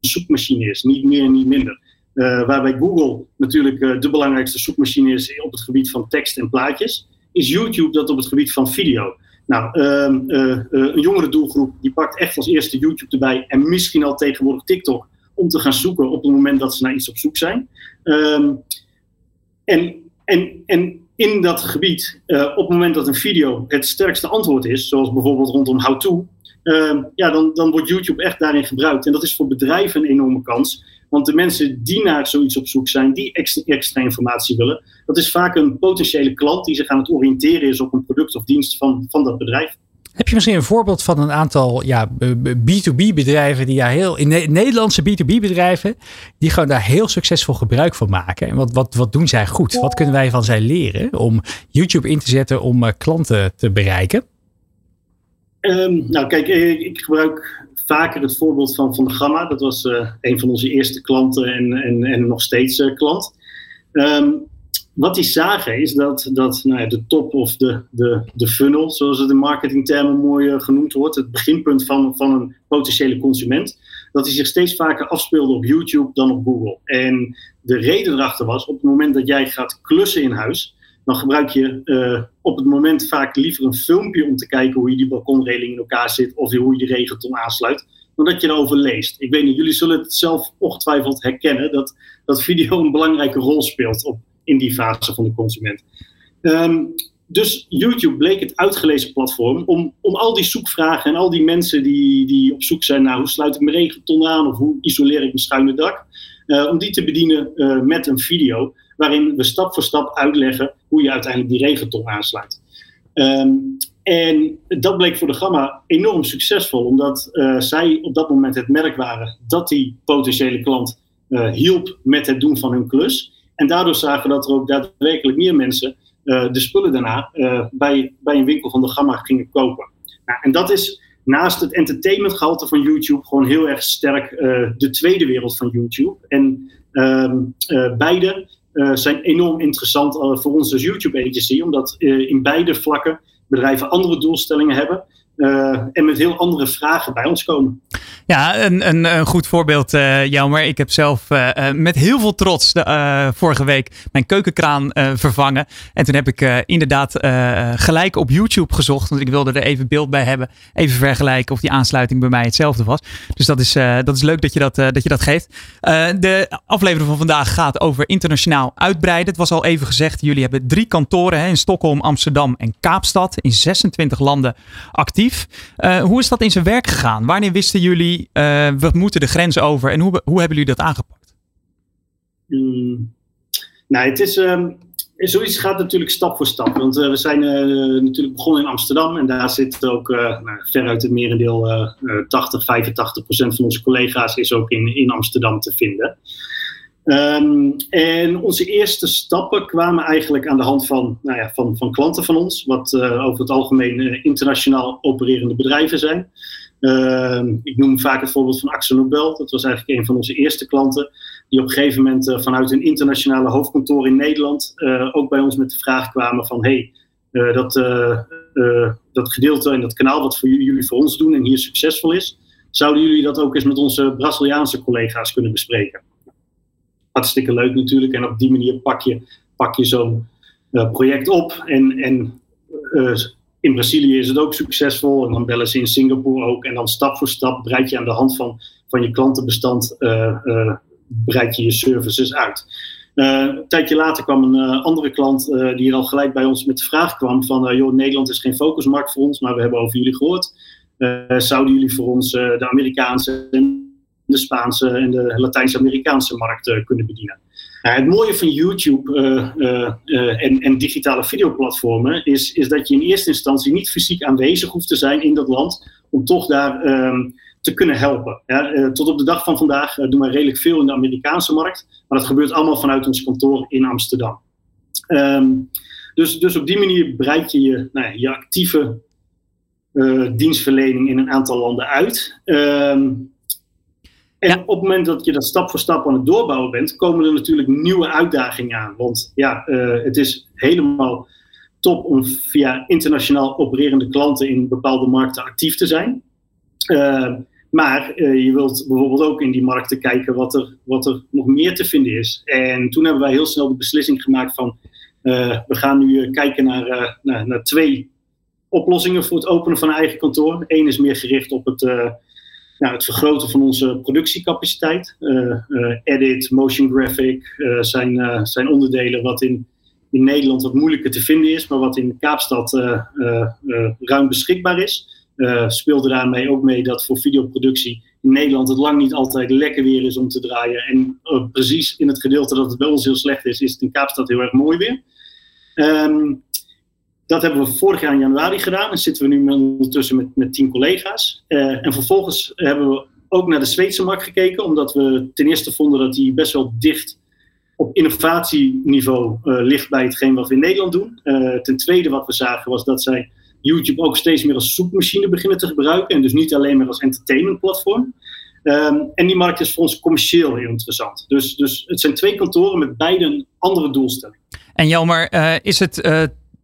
zoekmachine is. Niet meer, niet minder. Uh, waarbij Google natuurlijk uh, de belangrijkste zoekmachine is op het gebied van tekst en plaatjes, is YouTube dat op het gebied van video. Nou, uh, een jongere doelgroep die pakt echt als eerste YouTube erbij en misschien al tegenwoordig TikTok om te gaan zoeken op het moment dat ze naar iets op zoek zijn. Ehm, en, en, en in dat gebied, op het moment dat een video het sterkste antwoord is, zoals bijvoorbeeld rondom how-to, ehm, ja, dan, dan wordt YouTube echt daarin gebruikt. En dat is voor bedrijven een enorme kans. Want de mensen die naar zoiets op zoek zijn, die extra, informatie willen, dat is vaak een potentiële klant die zich aan het oriënteren is op een product of dienst van, van dat bedrijf. Heb je misschien een voorbeeld van een aantal ja, B2B bedrijven die daar heel, in Nederlandse B2B bedrijven, die gewoon daar heel succesvol gebruik van maken? En wat, wat, wat doen zij goed? Wat kunnen wij van zij leren om YouTube in te zetten om uh, klanten te bereiken? Um, nou, kijk, ik gebruik vaker het voorbeeld van Van de Gamma. Dat was uh, een van onze eerste klanten en, en, en nog steeds uh, klant. Um, wat die zagen is dat, dat nou ja, de top of de, de, de funnel, zoals het in marketingtermen mooi genoemd wordt, het beginpunt van, van een potentiële consument, dat die zich steeds vaker afspeelde op YouTube dan op Google. En de reden erachter was, op het moment dat jij gaat klussen in huis, dan gebruik je uh, op het moment vaak liever een filmpje om te kijken hoe je die balkonreling in elkaar zit of hoe je die regenton aansluit, dan dat je erover leest. Ik weet niet, jullie zullen het zelf ongetwijfeld herkennen dat, dat video een belangrijke rol speelt op, in die fase van de consument. Um, dus YouTube bleek het uitgelezen platform om, om al die zoekvragen en al die mensen die, die op zoek zijn naar hoe sluit ik mijn regenton aan of hoe isoleer ik mijn schuine dak, uh, om die te bedienen uh, met een video waarin we stap voor stap uitleggen hoe je uiteindelijk die regenton aansluit. Um, en dat bleek voor de Gamma enorm succesvol, omdat uh, zij op dat moment het merk waren dat die potentiële klant uh, hielp met het doen van hun klus. En daardoor zagen dat er ook daadwerkelijk meer mensen uh, de spullen daarna bij, bij een winkel van de Gamma gingen kopen. Nou, en dat is naast het entertainmentgehalte van YouTube gewoon heel erg sterk de tweede wereld van YouTube. En ehm, beide uh, zijn enorm interessant uh, voor ons als YouTube agency, omdat uh, in beide vlakken bedrijven andere doelstellingen hebben. Uh, en met heel andere vragen bij ons komen. Ja, een, een, een goed voorbeeld, uh, Jelmer. Ik heb zelf uh, met heel veel trots de, vorige week mijn keukenkraan vervangen. En toen heb ik inderdaad gelijk op YouTube gezocht. Want ik wilde er even beeld bij hebben. Even vergelijken of die aansluiting bij mij hetzelfde was. Dus dat is, dat is leuk dat je dat, dat, je dat geeft. de aflevering van vandaag gaat over internationaal uitbreiden. Het was al even gezegd, jullie hebben drie kantoren hè, in Stockholm, Amsterdam en Kaapstad. In 26 landen actief. Uh, hoe is dat in zijn werk gegaan? Wanneer wisten jullie, uh, we moeten de grens over en hoe, hoe hebben jullie dat aangepakt? Mm, nou, het is, um, zoiets gaat natuurlijk stap voor stap. Want uh, we zijn natuurlijk begonnen in Amsterdam en daar zit ook nou, veruit het merendeel, 80, 85 procent van onze collega's is ook in, in Amsterdam te vinden. Um, en onze eerste stappen kwamen eigenlijk aan de hand van, nou ja, van, van klanten van ons, wat uh, over het algemeen uh, internationaal opererende bedrijven zijn. Ehm, ik noem vaak het voorbeeld van Axel Nobel. Dat was eigenlijk een van onze eerste klanten. Die op een gegeven moment uh, vanuit een internationale hoofdkantoor in Nederland ook bij ons met de vraag kwamen van hey, dat, dat gedeelte en dat kanaal wat voor jullie voor ons doen en hier succesvol is, zouden jullie dat ook eens met onze Braziliaanse collega's kunnen bespreken? Hartstikke leuk natuurlijk. En op die manier pak je, pak je zo'n project op en, en in Brazilië is het ook succesvol en dan bellen ze in Singapore ook. En dan stap voor stap breid je aan de hand van, van je klantenbestand uh, breid je je services uit. Een tijdje later kwam een andere klant die al gelijk bij ons met de vraag kwam van joh, Nederland is geen focusmarkt voor ons, maar we hebben over jullie gehoord. zouden jullie voor ons de Amerikaanse, de Spaanse en de Latijns-Amerikaanse markt kunnen bedienen? Nou, het mooie van YouTube uh, uh, en, en, digitale videoplatformen is, is dat je in eerste instantie niet fysiek aanwezig hoeft te zijn in dat land om toch daar um, te kunnen helpen. Ja, tot op de dag van vandaag doen wij redelijk veel in de Amerikaanse markt, maar dat gebeurt allemaal vanuit ons kantoor in Amsterdam. Um, dus, dus op die manier breid je je, nou ja, je actieve dienstverlening in een aantal landen uit. Um, en op het moment dat je dat stap voor stap aan het doorbouwen bent, komen er natuurlijk nieuwe uitdagingen aan. Want ja, uh, het is helemaal top om via internationaal opererende klanten in bepaalde markten actief te zijn. Uh, maar uh, je wilt bijvoorbeeld ook in die markten kijken wat er, wat er nog meer te vinden is. En toen hebben wij heel snel de beslissing gemaakt van we gaan nu kijken naar, naar, naar, twee oplossingen voor het openen van een eigen kantoor. Eén is meer gericht op het nou, het vergroten van onze productiecapaciteit. Uh, edit, motion graphic uh, zijn, zijn onderdelen wat in, in Nederland wat moeilijker te vinden is, maar wat in Kaapstad ruim beschikbaar is. speelde daarmee ook mee dat voor videoproductie in Nederland het lang niet altijd lekker weer is om te draaien. En precies in het gedeelte dat het bij ons heel slecht is, is het in Kaapstad heel erg mooi weer. Um, dat hebben we vorig jaar in januari gedaan. En zitten we nu ondertussen met, met tien collega's. Uh, en vervolgens hebben we ook naar de Zweedse markt gekeken. Omdat we ten eerste vonden dat die best wel dicht op innovatieniveau uh, ligt bij hetgeen wat we in Nederland doen. Uh, ten tweede wat we zagen was dat zij YouTube ook steeds meer als zoekmachine beginnen te gebruiken. En dus niet alleen maar als entertainmentplatform. Um, en die markt is voor ons commercieel heel interessant. Dus, dus het zijn twee kantoren met beide een andere doelstelling. En Jelmer, is het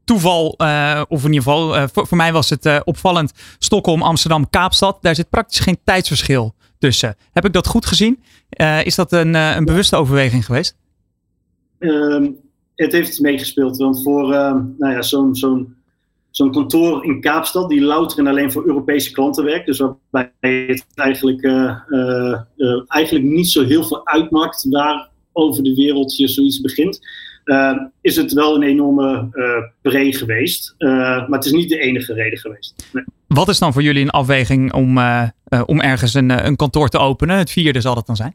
toeval, uh, of in ieder geval, uh, voor, mij was het uh, opvallend. Stockholm, Amsterdam, Kaapstad. Daar zit praktisch geen tijdsverschil tussen. Heb ik dat goed gezien? is dat een, een bewuste overweging geweest? Um, het heeft meegespeeld. Want voor nou ja, zo'n kantoor in Kaapstad, die louter en alleen voor Europese klanten werkt. Dus waarbij het eigenlijk, eigenlijk niet zo heel veel uitmaakt waar over de wereld je zoiets begint. Uh, is het wel een enorme uh, pre geweest. Uh, maar het is niet de enige reden geweest. Nee. Wat is dan voor jullie een afweging om, om ergens een, een kantoor te openen? Het vierde zal het dan zijn?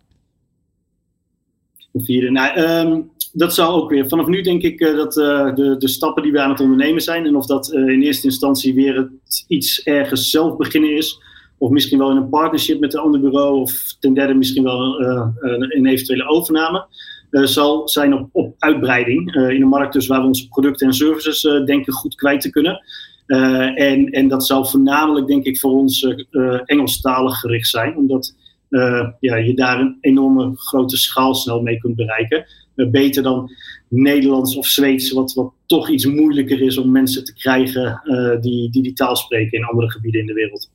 Het vierde. Nou, um, dat zou ook weer. Vanaf nu denk ik dat de, de stappen die we aan het ondernemen zijn. En of dat in eerste instantie weer het iets ergens zelf beginnen is. Of misschien wel in een partnership met een ander bureau. Of ten derde misschien wel een eventuele overname. Uh, zal zijn op, op uitbreiding uh, in een markt dus waar we onze producten en services uh, denken goed kwijt te kunnen. en, en dat zal voornamelijk denk ik voor ons Engelstalig gericht zijn, omdat ja, je daar een enorme grote schaal snel mee kunt bereiken. beter dan Nederlands of Zweeds, wat, wat toch iets moeilijker is om mensen te krijgen die, die die taal spreken in andere gebieden in de wereld.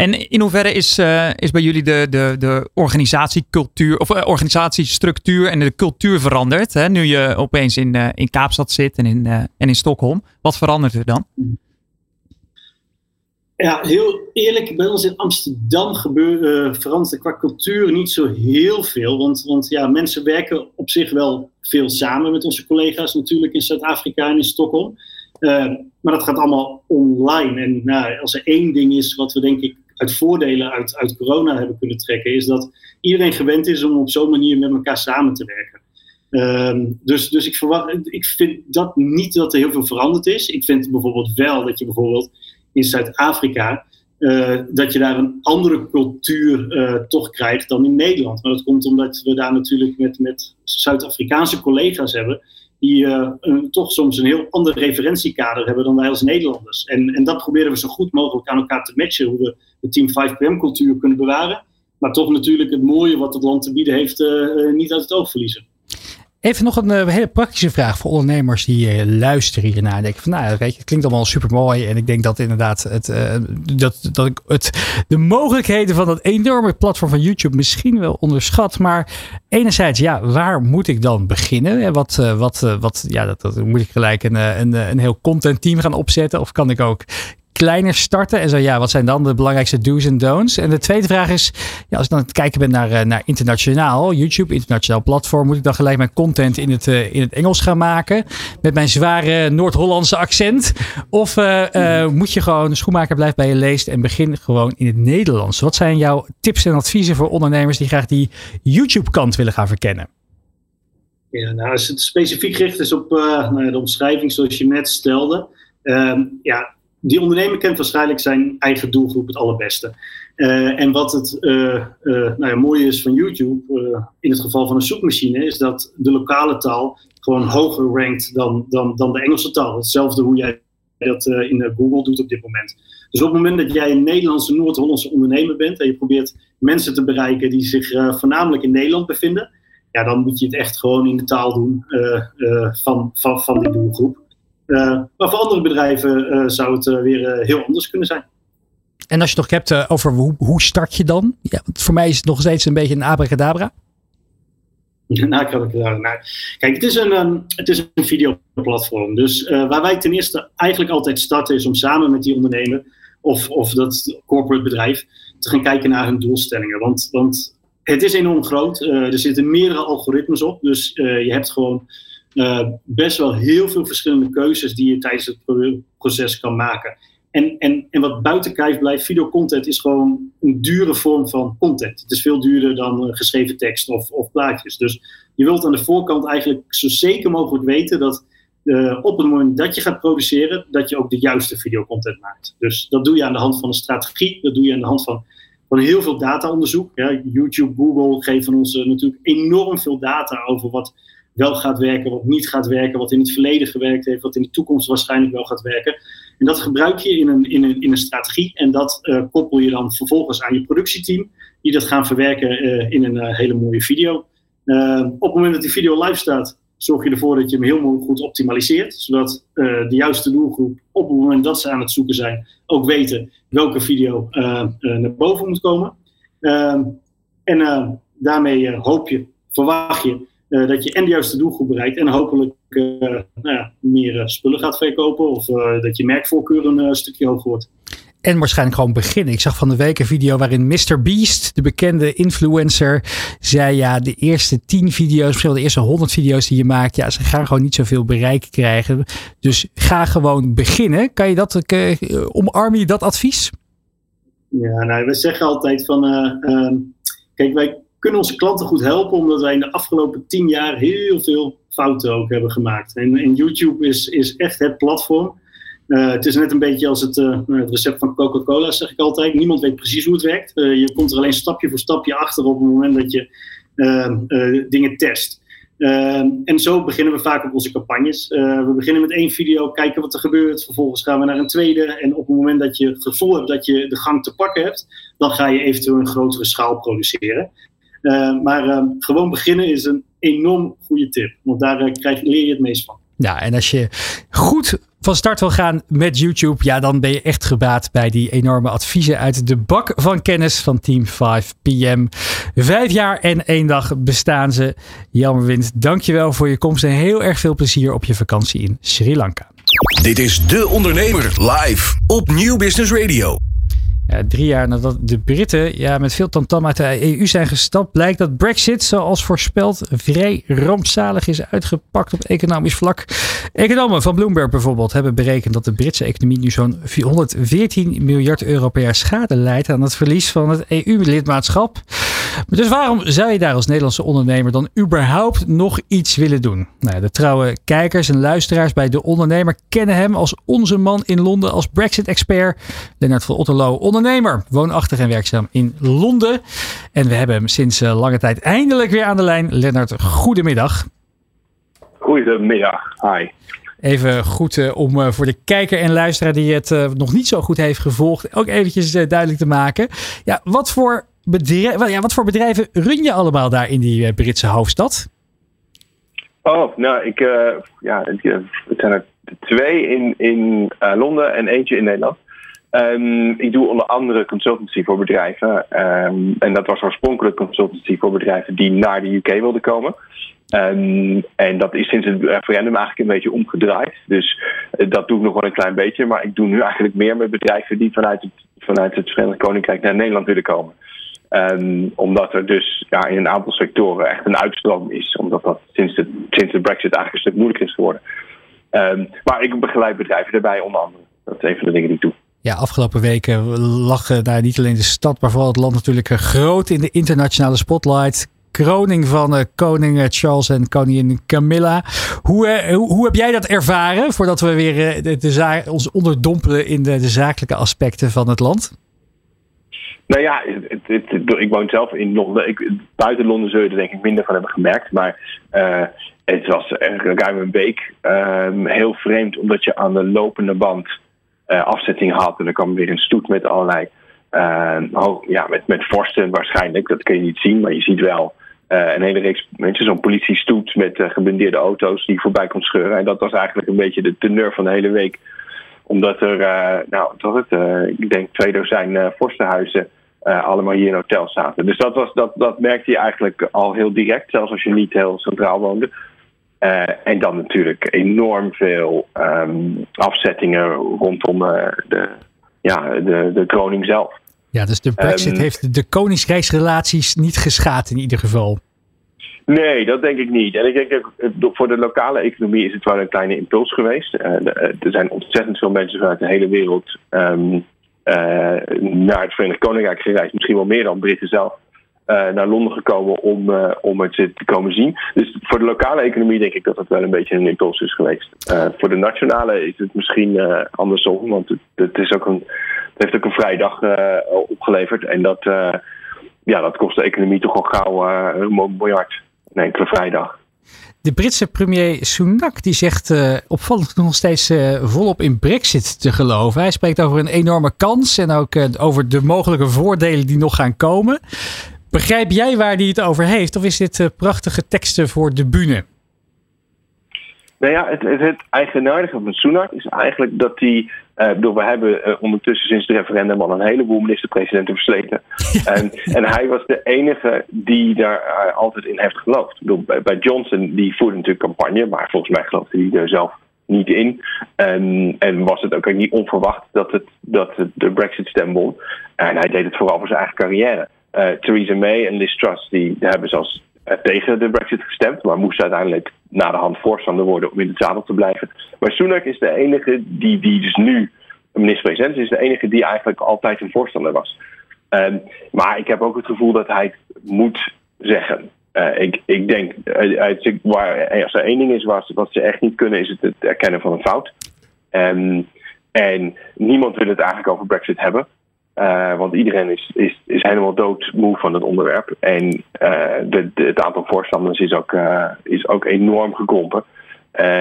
En in hoeverre is, uh, is bij jullie de, de, de organisatiecultuur of uh, organisatiestructuur en de cultuur veranderd? Hè? Nu je opeens in, uh, in Kaapstad zit en in, en in Stockholm. Wat verandert er dan? Ja, heel eerlijk, bij ons in Amsterdam gebeur, verandert er qua cultuur niet zo heel veel. Want, want ja, mensen werken op zich wel veel samen met onze collega's natuurlijk in Zuid-Afrika en in Stockholm. maar dat gaat allemaal online. En nou, als er één ding is wat we denk ik uit voordelen uit, uit corona hebben kunnen trekken, is dat iedereen gewend is om op zo'n manier met elkaar samen te werken. Um, dus dus ik, verwacht, ik vind dat niet dat er heel veel veranderd is. Ik vind bijvoorbeeld wel dat je bijvoorbeeld in Zuid-Afrika. Uh, dat je daar een andere cultuur uh, toch krijgt dan in Nederland. Maar dat komt omdat we daar natuurlijk met, met Zuid-Afrikaanse collega's hebben. Die toch soms een heel ander referentiekader hebben dan wij als Nederlanders. En, en dat proberen we zo goed mogelijk aan elkaar te matchen, hoe we de Team 5PM-cultuur kunnen bewaren, maar toch natuurlijk het mooie wat het land te bieden heeft niet uit het oog verliezen. Even nog een hele praktische vraag voor ondernemers die uh, luisteren hiernaar. En denken van, nou, weet je, het klinkt allemaal super mooi. En ik denk dat inderdaad het, uh, dat, dat het, de mogelijkheden van dat enorme platform van YouTube misschien wel onderschat. Maar enerzijds, ja, waar moet ik dan beginnen? En wat, wat, wat ja, dat, dat, moet ik gelijk een, een, een heel content team gaan opzetten? Of kan ik ook kleiner starten? En zo ja, wat zijn dan de belangrijkste do's en don'ts? En de tweede vraag is, ja, als ik dan aan het kijken ben naar, eh, naar internationaal, YouTube, internationaal platform, moet ik dan gelijk mijn content in het, uh, in het Engels gaan maken? Met mijn zware Noord-Hollandse accent? Of uh, moet je gewoon, schoenmaker blijft bij je leest en begin gewoon in het Nederlands? Wat zijn jouw tips en adviezen voor ondernemers die graag die YouTube-kant willen gaan verkennen? Ja, nou, als het specifiek gericht is op nou de omschrijving zoals je net stelde, ehm, ja, die ondernemer kent waarschijnlijk zijn eigen doelgroep het allerbeste. Uh, en wat het uh, uh, nou ja, mooie is van YouTube, in het geval van een zoekmachine, is dat de lokale taal gewoon hoger rankt dan, dan, dan de Engelse taal. Hetzelfde hoe jij dat in Google doet op dit moment. Dus op het moment dat jij een Nederlandse, Noord-Hollandse ondernemer bent en je probeert mensen te bereiken die zich voornamelijk in Nederland bevinden, ja, dan moet je het echt gewoon in de taal doen van, van, van die doelgroep. Eh, maar voor andere bedrijven eh, zou het eh, weer heel anders kunnen zijn. En als je het nog hebt over hoe, hoe start je dan? Ja, voor mij is het nog steeds een beetje een abracadabra. Nou, kan ik, nou, kijk, het is een, um, het is een videoplatform. Dus waar wij ten eerste eigenlijk altijd starten is om samen met die ondernemer of, of dat corporate bedrijf te gaan kijken naar hun doelstellingen. Want, want het is enorm groot. er zitten meerdere algoritmes op. Dus je hebt gewoon uh, best wel heel veel verschillende keuzes die je tijdens het proces kan maken. En, en, en wat buiten kijf blijft, videocontent is gewoon een dure vorm van content. Het is veel duurder dan uh, geschreven tekst of, of plaatjes. Dus je wilt aan de voorkant eigenlijk zo zeker mogelijk weten dat uh, op het moment dat je gaat produceren, dat je ook de juiste videocontent maakt. Dus dat doe je aan de hand van een strategie, dat doe je aan de hand van, van heel veel dataonderzoek. Ja, YouTube, Google geven ons natuurlijk enorm veel data over wat wel gaat werken, wat niet gaat werken, wat in het verleden gewerkt heeft, wat in de toekomst waarschijnlijk wel gaat werken. En dat gebruik je in een, in een, in een strategie en dat uh, koppel je dan vervolgens aan je productieteam, die dat gaan verwerken uh, in een uh, hele mooie video. op het moment dat die video live staat, zorg je ervoor dat je hem heel goed optimaliseert, zodat de juiste doelgroep op het moment dat ze aan het zoeken zijn ook weten welke video naar boven moet komen. en daarmee hoop je, verwacht je uh, dat je en de juiste doelgroep bereikt en hopelijk uh, nou ja, meer uh, spullen gaat verkopen of dat je merkvoorkeur een stukje hoger wordt. En waarschijnlijk gewoon beginnen. Ik zag van de week een video waarin Mr. Beast, de bekende influencer, zei ja, de eerste 10 video's, misschien de eerste 100 video's die je maakt, ja, ze gaan gewoon niet zoveel bereik krijgen. Dus ga gewoon beginnen. Kan je dat, omarm je dat advies? Ja, nou, we zeggen altijd van, ehm, kijk, wij kunnen onze klanten goed helpen, omdat wij in de afgelopen tien jaar heel veel fouten ook hebben gemaakt. En, en YouTube is, is echt het platform. Uh, het is net een beetje als het, uh, het recept van Coca-Cola, zeg ik altijd. Niemand weet precies hoe het werkt. Uh, je komt er alleen stapje voor stapje achter op het moment dat je dingen test. en zo beginnen we vaak op onze campagnes. we beginnen met één video, kijken wat er gebeurt. Vervolgens gaan we naar een tweede. En op het moment dat je het gevoel hebt dat je de gang te pakken hebt, dan ga je eventueel een grotere schaal produceren. Uh, maar uh, gewoon beginnen is een enorm goede tip. Want daar uh, krijg, leer je het meest van. Ja, en als je goed van start wil gaan met YouTube, ja, dan ben je echt gebaat bij die enorme adviezen uit de bak van kennis van Team 5 PM. Vijf jaar en één dag bestaan ze. Jan Wind, dankjewel voor je komst en heel erg veel plezier op je vakantie in Sri Lanka. Dit is De Ondernemer live op Nieuw Business Radio. Drie jaar nadat de Britten ja, met veel tamtam uit de EU zijn gestapt, blijkt dat Brexit, zoals voorspeld, vrij rampzalig is uitgepakt op economisch vlak. Economen van Bloomberg bijvoorbeeld hebben berekend dat de Britse economie nu zo'n 414 miljard euro per jaar schade leidt aan het verlies van het EU-lidmaatschap. Dus waarom zou je daar als Nederlandse ondernemer dan überhaupt nog iets willen doen? Nou de trouwe kijkers en luisteraars bij De Ondernemer kennen hem als onze man in Londen als Brexit-expert. Lennart van Otterlo, ondernemer, woonachtig en werkzaam in Londen. En we hebben hem sinds eh, lange tijd eindelijk weer aan de lijn. Lennart, goedemiddag. Goedemiddag, hi. Even goed om voor de kijker en luisteraar die het nog niet zo goed heeft gevolgd, ook eventjes duidelijk te maken. Ja, wat voor, bedrijf, ja, wat voor bedrijven run je allemaal daar in die Britse hoofdstad? Oh, nou, ik, ja, het, zijn er twee in, in Londen en eentje in Nederland. Um, ik doe onder andere consultancy voor bedrijven. Um, en dat was oorspronkelijk consultancy voor bedrijven die naar de UK wilden komen. Um, en dat is sinds het referendum eigenlijk een beetje omgedraaid. Dus uh, dat doe ik nog wel een klein beetje. Maar ik doe nu eigenlijk meer met bedrijven die vanuit vanuit het Verenigd Koninkrijk naar Nederland willen komen. Um, omdat er dus ja, in een aantal sectoren echt een uitstroom is. Omdat dat sinds de, sinds Brexit eigenlijk een stuk moeilijker is geworden. Um, maar ik begeleid bedrijven daarbij onder andere. Dat is een van de dingen die ik doe. Ja, afgelopen weken lag daar niet alleen de stad, maar vooral het land natuurlijk groot in de internationale spotlight. Kroning van uh, koning Charles en koningin Camilla. Hoe, hoe, heb jij dat ervaren voordat we weer uh, ons onderdompelen in de, de, zakelijke aspecten van het land? Nou ja, het, het, ik woon zelf in Londen. Ik, buiten Londen zul je er denk ik minder van hebben gemerkt. Maar het was ruim een week ehm, heel vreemd, omdat je aan de lopende band uh, afzetting had. En dan kwam weer een stoet met allerlei. Uh, ja, met, met vorsten waarschijnlijk. Dat kun je niet zien, maar je ziet wel een hele reeks mensen. Zo'n politiestoet met geblindeerde auto's die voorbij komt scheuren. En dat was eigenlijk een beetje de teneur van de hele week. Omdat er, nou, was het? ik denk twee dozijn vorstenhuizen. Allemaal hier in hotels zaten. Dus dat, was, dat, dat merkte je eigenlijk al heel direct, zelfs als je niet heel centraal woonde. Uh, en dan natuurlijk enorm veel um, afzettingen rondom uh, de, ja, de, de kroning zelf. Ja, dus de Brexit um, heeft de koningsrijksrelaties niet geschaad in ieder geval. Nee, dat denk ik niet. En ik denk dat voor de lokale economie is het wel een kleine impuls geweest. Uh, er zijn ontzettend veel mensen vanuit de hele wereld um, naar het Verenigd Koninkrijk gereisd. Misschien wel meer dan Britten zelf. Uh, naar Londen gekomen om, uh, om het te komen zien. Dus voor de lokale economie denk ik dat dat wel een beetje een impuls is geweest. Voor de nationale is het misschien andersom, want het, is ook een, het heeft ook een vrije dag opgeleverd. En dat, ja, dat kost de economie toch al gauw een miljard in enkele vrijdag. De Britse premier Sunak die zegt uh, opvallend nog steeds uh, volop in Brexit te geloven. Hij spreekt over een enorme kans en ook uh, over de mogelijke voordelen die nog gaan komen. Begrijp jij waar hij het over heeft? Of is dit prachtige teksten voor de bühne? Nou ja, het, het, het eigenaardige van Sunak is eigenlijk dat hij. Uh, bedoel, we hebben uh, ondertussen sinds het referendum al een heleboel minister-presidenten versleten. en, en, hij was de enige die daar uh, altijd in heeft geloofd. Ik bedoel, bij, bij, Johnson, die voerde natuurlijk campagne, maar volgens mij geloofde hij er zelf niet in. En, en was het ook niet onverwacht dat, het, dat het de Brexit-stem won. En hij deed het vooral voor zijn eigen carrière. Theresa May en Liz Truss die hebben zelfs tegen de Brexit gestemd, maar moest uiteindelijk na de hand voorstander worden om in het zadel te blijven. Maar Sunak is de enige die, die dus nu minister-president is, de enige die eigenlijk altijd een voorstander was. Um, maar ik heb ook het gevoel dat hij het moet zeggen. Uh, ik, ik denk, waar, als er één ding is wat, ze echt niet kunnen, is het het erkennen van een fout. Um, en niemand wil het eigenlijk over Brexit hebben. Uh, want iedereen is, is, is helemaal doodmoe van het onderwerp. En uh, de, de, het aantal voorstanders is ook, uh, is ook enorm gekrompen.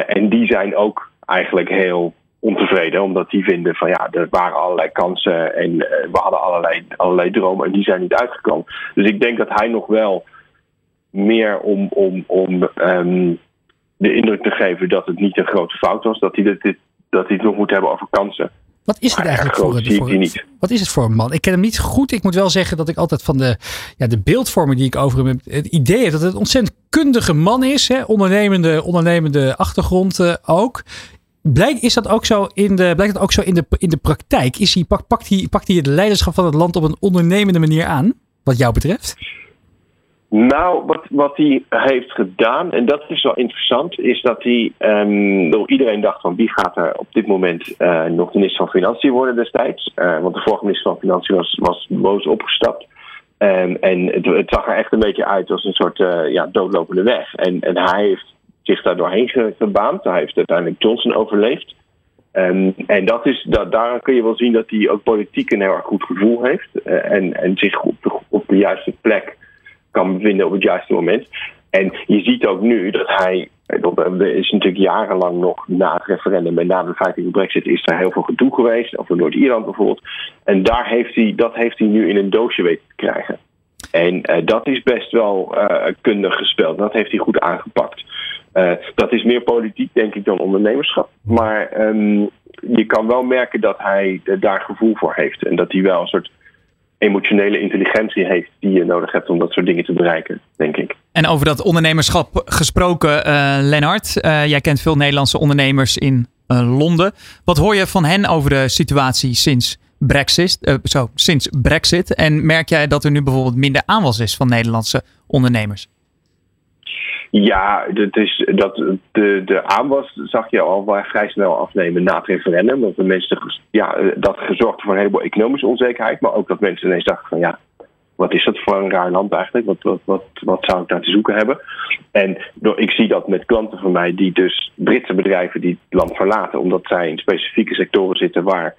en die zijn ook eigenlijk heel ontevreden, omdat die vinden van ja, er waren allerlei kansen en we hadden allerlei, allerlei dromen en die zijn niet uitgekomen. Dus ik denk dat hij nog wel meer om, om, om um, de indruk te geven dat het niet een grote fout was, dat hij, dat hij het nog moet hebben over kansen. Wat is het eigenlijk voor, een, wat is het voor een man? Ik ken hem niet goed. Ik moet wel zeggen dat ik altijd van de, ja, de beeldvorming die ik over hem heb, het idee heb dat het een ontzettend kundige man is. Hè? Ondernemende, ondernemende achtergrond uh, ook. Blijkt, is dat ook zo in de, blijkt dat ook zo in de, in de praktijk? Is hij, pakt, hij, pakt hij het leiderschap van het land op een ondernemende manier aan, wat jou betreft? Nou, wat, wat hij heeft gedaan, en dat is wel interessant, is dat hij, um, iedereen dacht van wie gaat er op dit moment uh, nog minister van Financiën worden destijds. Uh, want de vorige minister van Financiën was, was boos opgestapt. Um, en het, zag er echt een beetje uit als een soort uh, ja, doodlopende weg. En, en hij heeft zich daar doorheen gebaand. Hij heeft uiteindelijk Johnson overleefd. Um, en dat is, dat, daar kun je wel zien dat hij ook politiek een heel erg goed gevoel heeft. en, en zich op de juiste plek kan bevinden op het juiste moment. En je ziet ook nu dat hij. Er is natuurlijk jarenlang nog na het referendum en na de feitelijke brexit is er heel veel gedoe geweest. Over Noord-Ierland bijvoorbeeld. En daar heeft hij, dat heeft hij nu in een doosje weten te krijgen. En uh, dat is best wel uh, kundig gespeeld. Dat heeft hij goed aangepakt. Uh, dat is meer politiek, denk ik, dan ondernemerschap. Maar um, je kan wel merken dat hij daar gevoel voor heeft. En dat hij wel een soort emotionele intelligentie heeft die je nodig hebt om dat soort dingen te bereiken, denk ik. En over dat ondernemerschap gesproken, uh, Lennart. Uh, jij kent veel Nederlandse ondernemers in uh, Londen. Wat hoor je van hen over de situatie sinds Brexit, zo, sinds Brexit? En merk jij dat er nu bijvoorbeeld minder aanwas is van Nederlandse ondernemers? Ja, dat is, dat, de, de aanwas zag je al vrij snel afnemen na het referendum. Dat de mensen, ja, dat gezorgd voor een heleboel economische onzekerheid. Maar ook dat mensen ineens dachten van ja, wat is dat voor een raar land eigenlijk? Wat, wat, wat, wat zou ik daar te zoeken hebben? En ik zie dat met klanten van mij die dus Britse bedrijven die het land verlaten. Omdat zij in specifieke sectoren zitten waar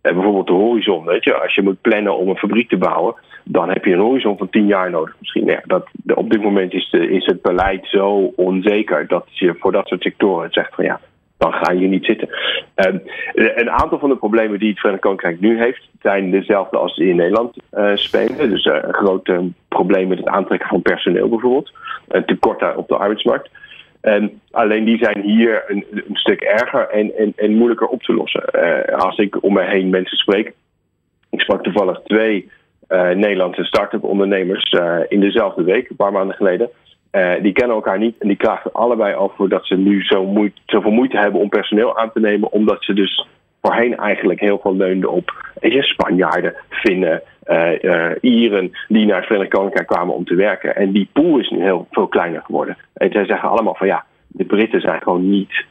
bijvoorbeeld de horizon, weet je, als je moet plannen om een fabriek te bouwen, dan heb je een horizon van tien jaar nodig misschien. Ja, dat, op dit moment is, de, is het beleid zo onzeker dat je voor dat soort sectoren zegt van ja, dan ga je niet zitten. Um, een aantal van de problemen die het Verenigd Koninkrijk nu heeft, zijn dezelfde als die in Nederland uh, spelen. Dus een groot uh, probleem met het aantrekken van personeel bijvoorbeeld. Een tekort op de arbeidsmarkt. Um, alleen die zijn hier een, stuk erger en, en, en, moeilijker op te lossen. Als ik om me heen mensen spreek. Ik sprak toevallig twee Nederlandse start-up ondernemers uh, in dezelfde week, een paar maanden geleden. die kennen elkaar niet en die klagen allebei over dat ze nu zo moeite, zoveel moeite hebben om personeel aan te nemen, omdat ze dus voorheen eigenlijk heel veel leunden op je, Spanjaarden, Finnen, uh, Ieren die naar het Verenigd Koninkrijk kwamen om te werken. En die pool is nu heel veel kleiner geworden. En zij zeggen allemaal van ja, de Britten zijn gewoon niet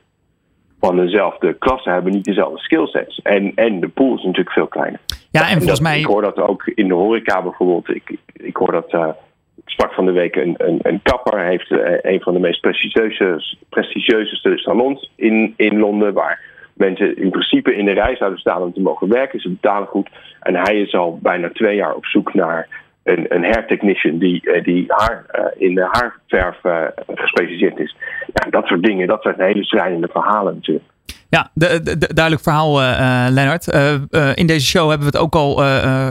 van dezelfde klasse, hebben niet dezelfde skillsets. En, en de pool is natuurlijk veel kleiner. Ja, en, en volgens dat, mij. Ik hoor dat ook in de horeca bijvoorbeeld. Ik, ik hoor dat. Uh, ik sprak van de week een, een, een kapper. Heeft een van de meest prestigieuze, prestigieuze salons in, in Londen. Waar mensen in principe in de rij zouden staan om te mogen werken. Ze betalen goed. En hij is al bijna twee jaar op zoek naar een, een hairtechnician die, die haar, uh, in de haarverf uh, gespecialiseerd is. Ja, dat soort dingen, dat zijn hele schrijnende verhalen natuurlijk. Ja, de, de, de, duidelijk verhaal, uh, Lennart. in deze show hebben we het ook al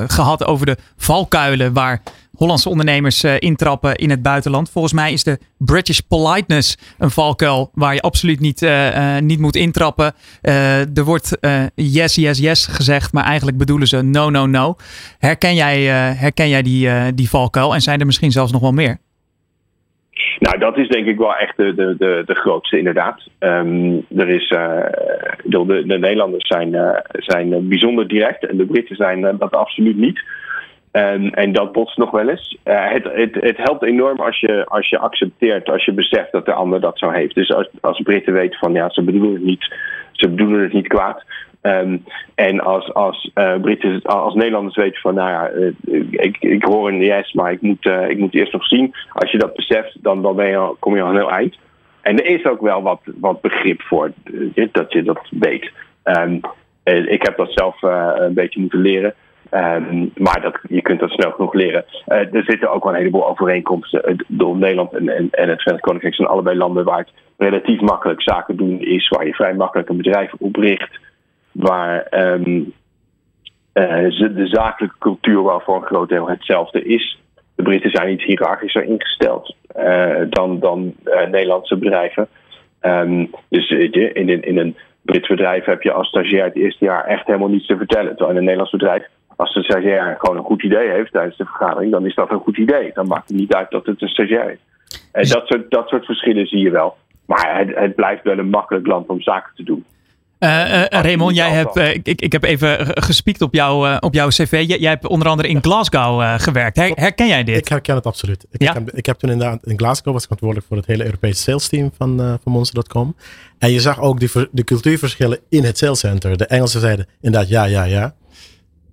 gehad over de valkuilen waar Hollandse ondernemers intrappen in het buitenland. Volgens mij is de British politeness een valkuil waar je absoluut niet, niet moet intrappen. er wordt yes, yes, yes gezegd, maar eigenlijk bedoelen ze no, no, no. Herken jij, herken jij die, die valkuil en zijn er misschien zelfs nog wel meer? Nou, dat is denk ik wel echt de, de, de, grootste, inderdaad. Um, er is, de, de, de, Nederlanders zijn, zijn bijzonder direct en de Britten zijn dat absoluut niet. En, en dat botst nog wel eens. Het, het, het helpt enorm als je, als je accepteert, als je beseft dat de ander dat zo heeft. Dus als, als Britten weten van ja, ze bedoelen het niet, ze bedoelen het niet kwaad. Um, en als, als uh, Britten, als Nederlanders weten van, nou ja, uh, ik, ik hoor een yes, maar ik moet, uh, ik moet eerst nog zien. Als je dat beseft, dan, dan ben je al, kom je al heel eind. En er is ook wel wat, wat begrip voor dat je dat weet. Um, ik heb dat zelf een beetje moeten leren. Um, maar dat, je kunt dat snel genoeg leren. Er zitten ook wel een heleboel overeenkomsten. Door Nederland en, en, en het Verenigd Koninkrijk zijn allebei landen waar het relatief makkelijk zaken doen is. Waar je vrij makkelijk een bedrijf opricht. Waar um, uh, de zakelijke cultuur wel voor een groot deel hetzelfde is. De Britten zijn iets hiërarchischer ingesteld uh, dan, dan Nederlandse bedrijven. Um, dus in, in, in een Brits bedrijf heb je als stagiair het eerste jaar echt helemaal niets te vertellen. Terwijl in een Nederlands bedrijf als de stagiair gewoon een goed idee heeft tijdens de vergadering, dan is dat een goed idee. Dan maakt het niet uit dat het een stagiair is. En dat soort, dat soort verschillen zie je wel. Maar het, het blijft wel een makkelijk land om zaken te doen. Uh, Raymond, jij hebt, uh, ik, ik heb even gespiekt op, jou, op jouw cv. Jij, jij hebt onder andere in Glasgow gewerkt. Her, herken jij dit? Ik herken het absoluut. Ik, ja? heb, ik heb toen inderdaad in Glasgow was verantwoordelijk voor het hele Europese sales team van, van Monster.com. En je zag ook de, de cultuurverschillen in het salescenter. De Engelsen zeiden inderdaad ja, ja, ja.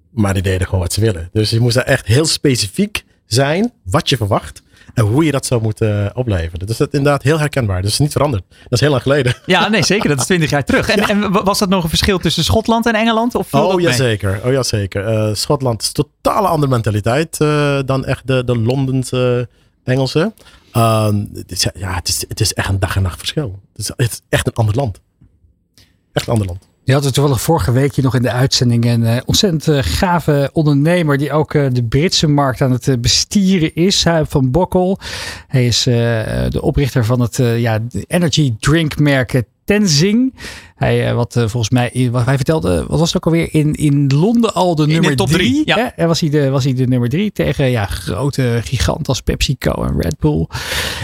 Maar die deden gewoon wat ze willen. Dus je moest daar echt heel specifiek zijn wat je verwacht. En hoe je dat zou moeten opleveren. Dus dat is inderdaad heel herkenbaar. Dus niet veranderd. Dat is heel lang geleden. Ja, nee, zeker. Dat is twintig jaar terug. En, ja. en, was dat nog een verschil tussen Schotland en Engeland? Of oh, ja, zeker. oh ja, zeker. Uh, Schotland is totale andere mentaliteit uh, dan echt de, de Londense Engelse. Ehm, het, is, ja, het, is, het is echt een dag en nacht verschil. Het is, het is echt een ander land. Echt een ander land. Je had het toevallig vorige week hier nog in de uitzending. Een uh, ontzettend uh, gave ondernemer die ook uh, de Britse markt aan het bestieren is. Huib van Bokkel. Hij is de oprichter van het ja, energy drink merk Tenzing. Hij, wat volgens mij, wat hij vertelde, wat was het ook alweer? In, in Londen al de in nummer de top drie. drie ja. Hè? Was, hij de, was hij de nummer drie tegen ja, grote giganten als PepsiCo en Red Bull.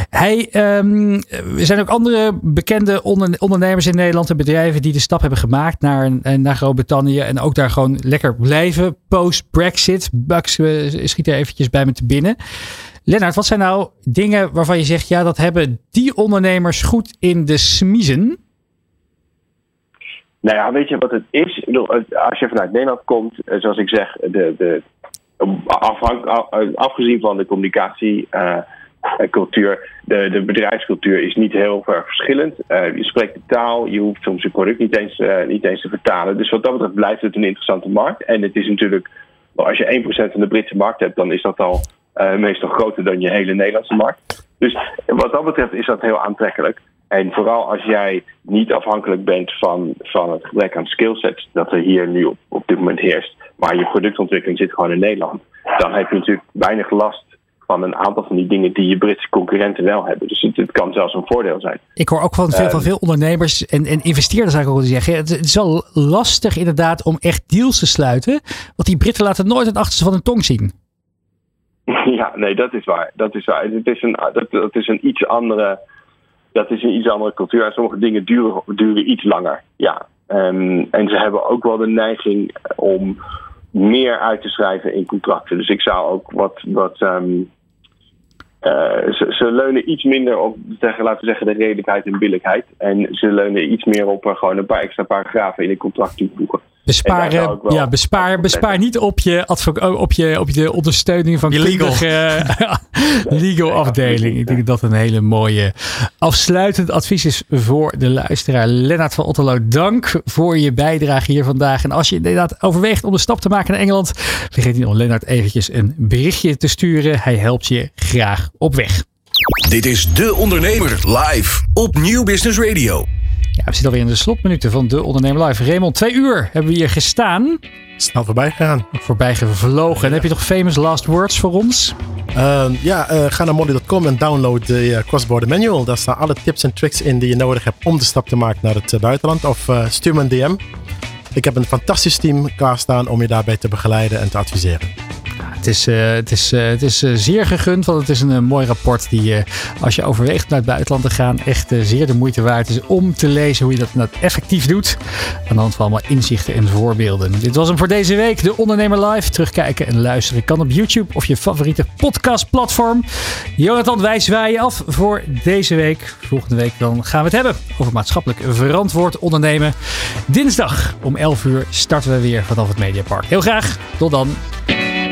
Hij, um, er zijn ook andere bekende onder, ondernemers in Nederland en bedrijven die de stap hebben gemaakt naar, naar Groot-Brittannië. En ook daar gewoon lekker blijven post-Brexit. Bucks schiet er eventjes bij me te binnen. Lennart, wat zijn nou dingen waarvan je zegt, ja, dat hebben die ondernemers goed in de smiezen? Nou ja, weet je wat het is? Als je vanuit Nederland komt, eh, zoals ik zeg, de, de, afgezien van de communicatiecultuur, uh, de, de bedrijfscultuur is niet heel erg verschillend. Je spreekt de taal, je hoeft soms je product niet eens, niet eens te vertalen. Dus wat dat betreft blijft het een interessante markt. En het is natuurlijk, als je 1% van de Britse markt hebt, dan is dat al meestal groter dan je hele Nederlandse markt. Dus wat dat betreft is dat heel aantrekkelijk. En vooral als jij niet afhankelijk bent van, van het gebrek aan skillsets dat er hier nu op, op dit moment heerst, maar je productontwikkeling zit gewoon in Nederland, dan heb je natuurlijk weinig last van een aantal van die dingen die je Britse concurrenten wel hebben. Dus het, het kan zelfs een voordeel zijn. Ik hoor ook van veel, van ehm, veel ondernemers en, en investeerders eigenlijk ook zeggen. Het is wel lastig inderdaad om echt deals te sluiten. Want die Britten laten nooit het achterste van hun tong zien. Ja, nee, dat is waar. Dat is waar. Het is een, dat, dat is een iets andere dat is een iets andere cultuur. En sommige dingen duren, duren iets langer. Ja. Um, en ze hebben ook wel de neiging om meer uit te schrijven in contracten. Dus ik zou ook wat. wat um, uh, ze, ze, leunen iets minder op, zeggen, laten we zeggen, de redelijkheid en billijkheid. En ze leunen iets meer op uh, gewoon een paar extra paragrafen in een contract toevoegen. Bespaar, ja, bespaar, bespaar niet op je, op, je, op je ondersteuning van je legal, legal afdeling. Ik denk dat dat een hele mooie afsluitend advies is voor de luisteraar. Lennart van Otterlo, dank voor je bijdrage hier vandaag. En als je inderdaad overweegt om de stap te maken naar Engeland, vergeet niet om Lennart eventjes een berichtje te sturen. Hij helpt je graag op weg. Dit is De Ondernemer live op Nieuw Business Radio. Ja, we zitten alweer in de slotminuten van de Ondernemer Live. Raymond, twee uur hebben we hier gestaan. Snel voorbij gegaan. Voorbij gevlogen. En heb je nog famous last words voor ons? Uh, ja, uh, ga naar molly.com en download de uh, Crossborder Manual. Daar staan alle tips en tricks in die je nodig hebt om de stap te maken naar het buitenland. Of stuur me een DM. Ik heb een fantastisch team klaarstaan om je daarbij te begeleiden en te adviseren. Het is, uh, het is, uh, het is uh, zeer gegund, want het is een mooi rapport die als je overweegt naar het buitenland te gaan, echt zeer de moeite waard is om te lezen hoe je dat effectief doet. Aan de hand van allemaal inzichten en voorbeelden. Dit was hem voor deze week. De Ondernemer Live. Terugkijken en luisteren kan op YouTube of je favoriete podcastplatform. Jonathan, wij zwaaien af voor deze week. Volgende week dan gaan we het hebben over maatschappelijk verantwoord ondernemen. Dinsdag om 11 uur starten we weer vanaf het Mediapark. Heel graag. Tot dan.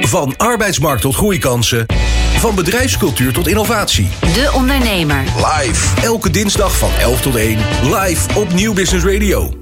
Van arbeidsmarkt tot groeikansen. Van bedrijfscultuur tot innovatie. De Ondernemer. Live. Elke dinsdag van 11 tot 1. Live op Nieuw Business Radio.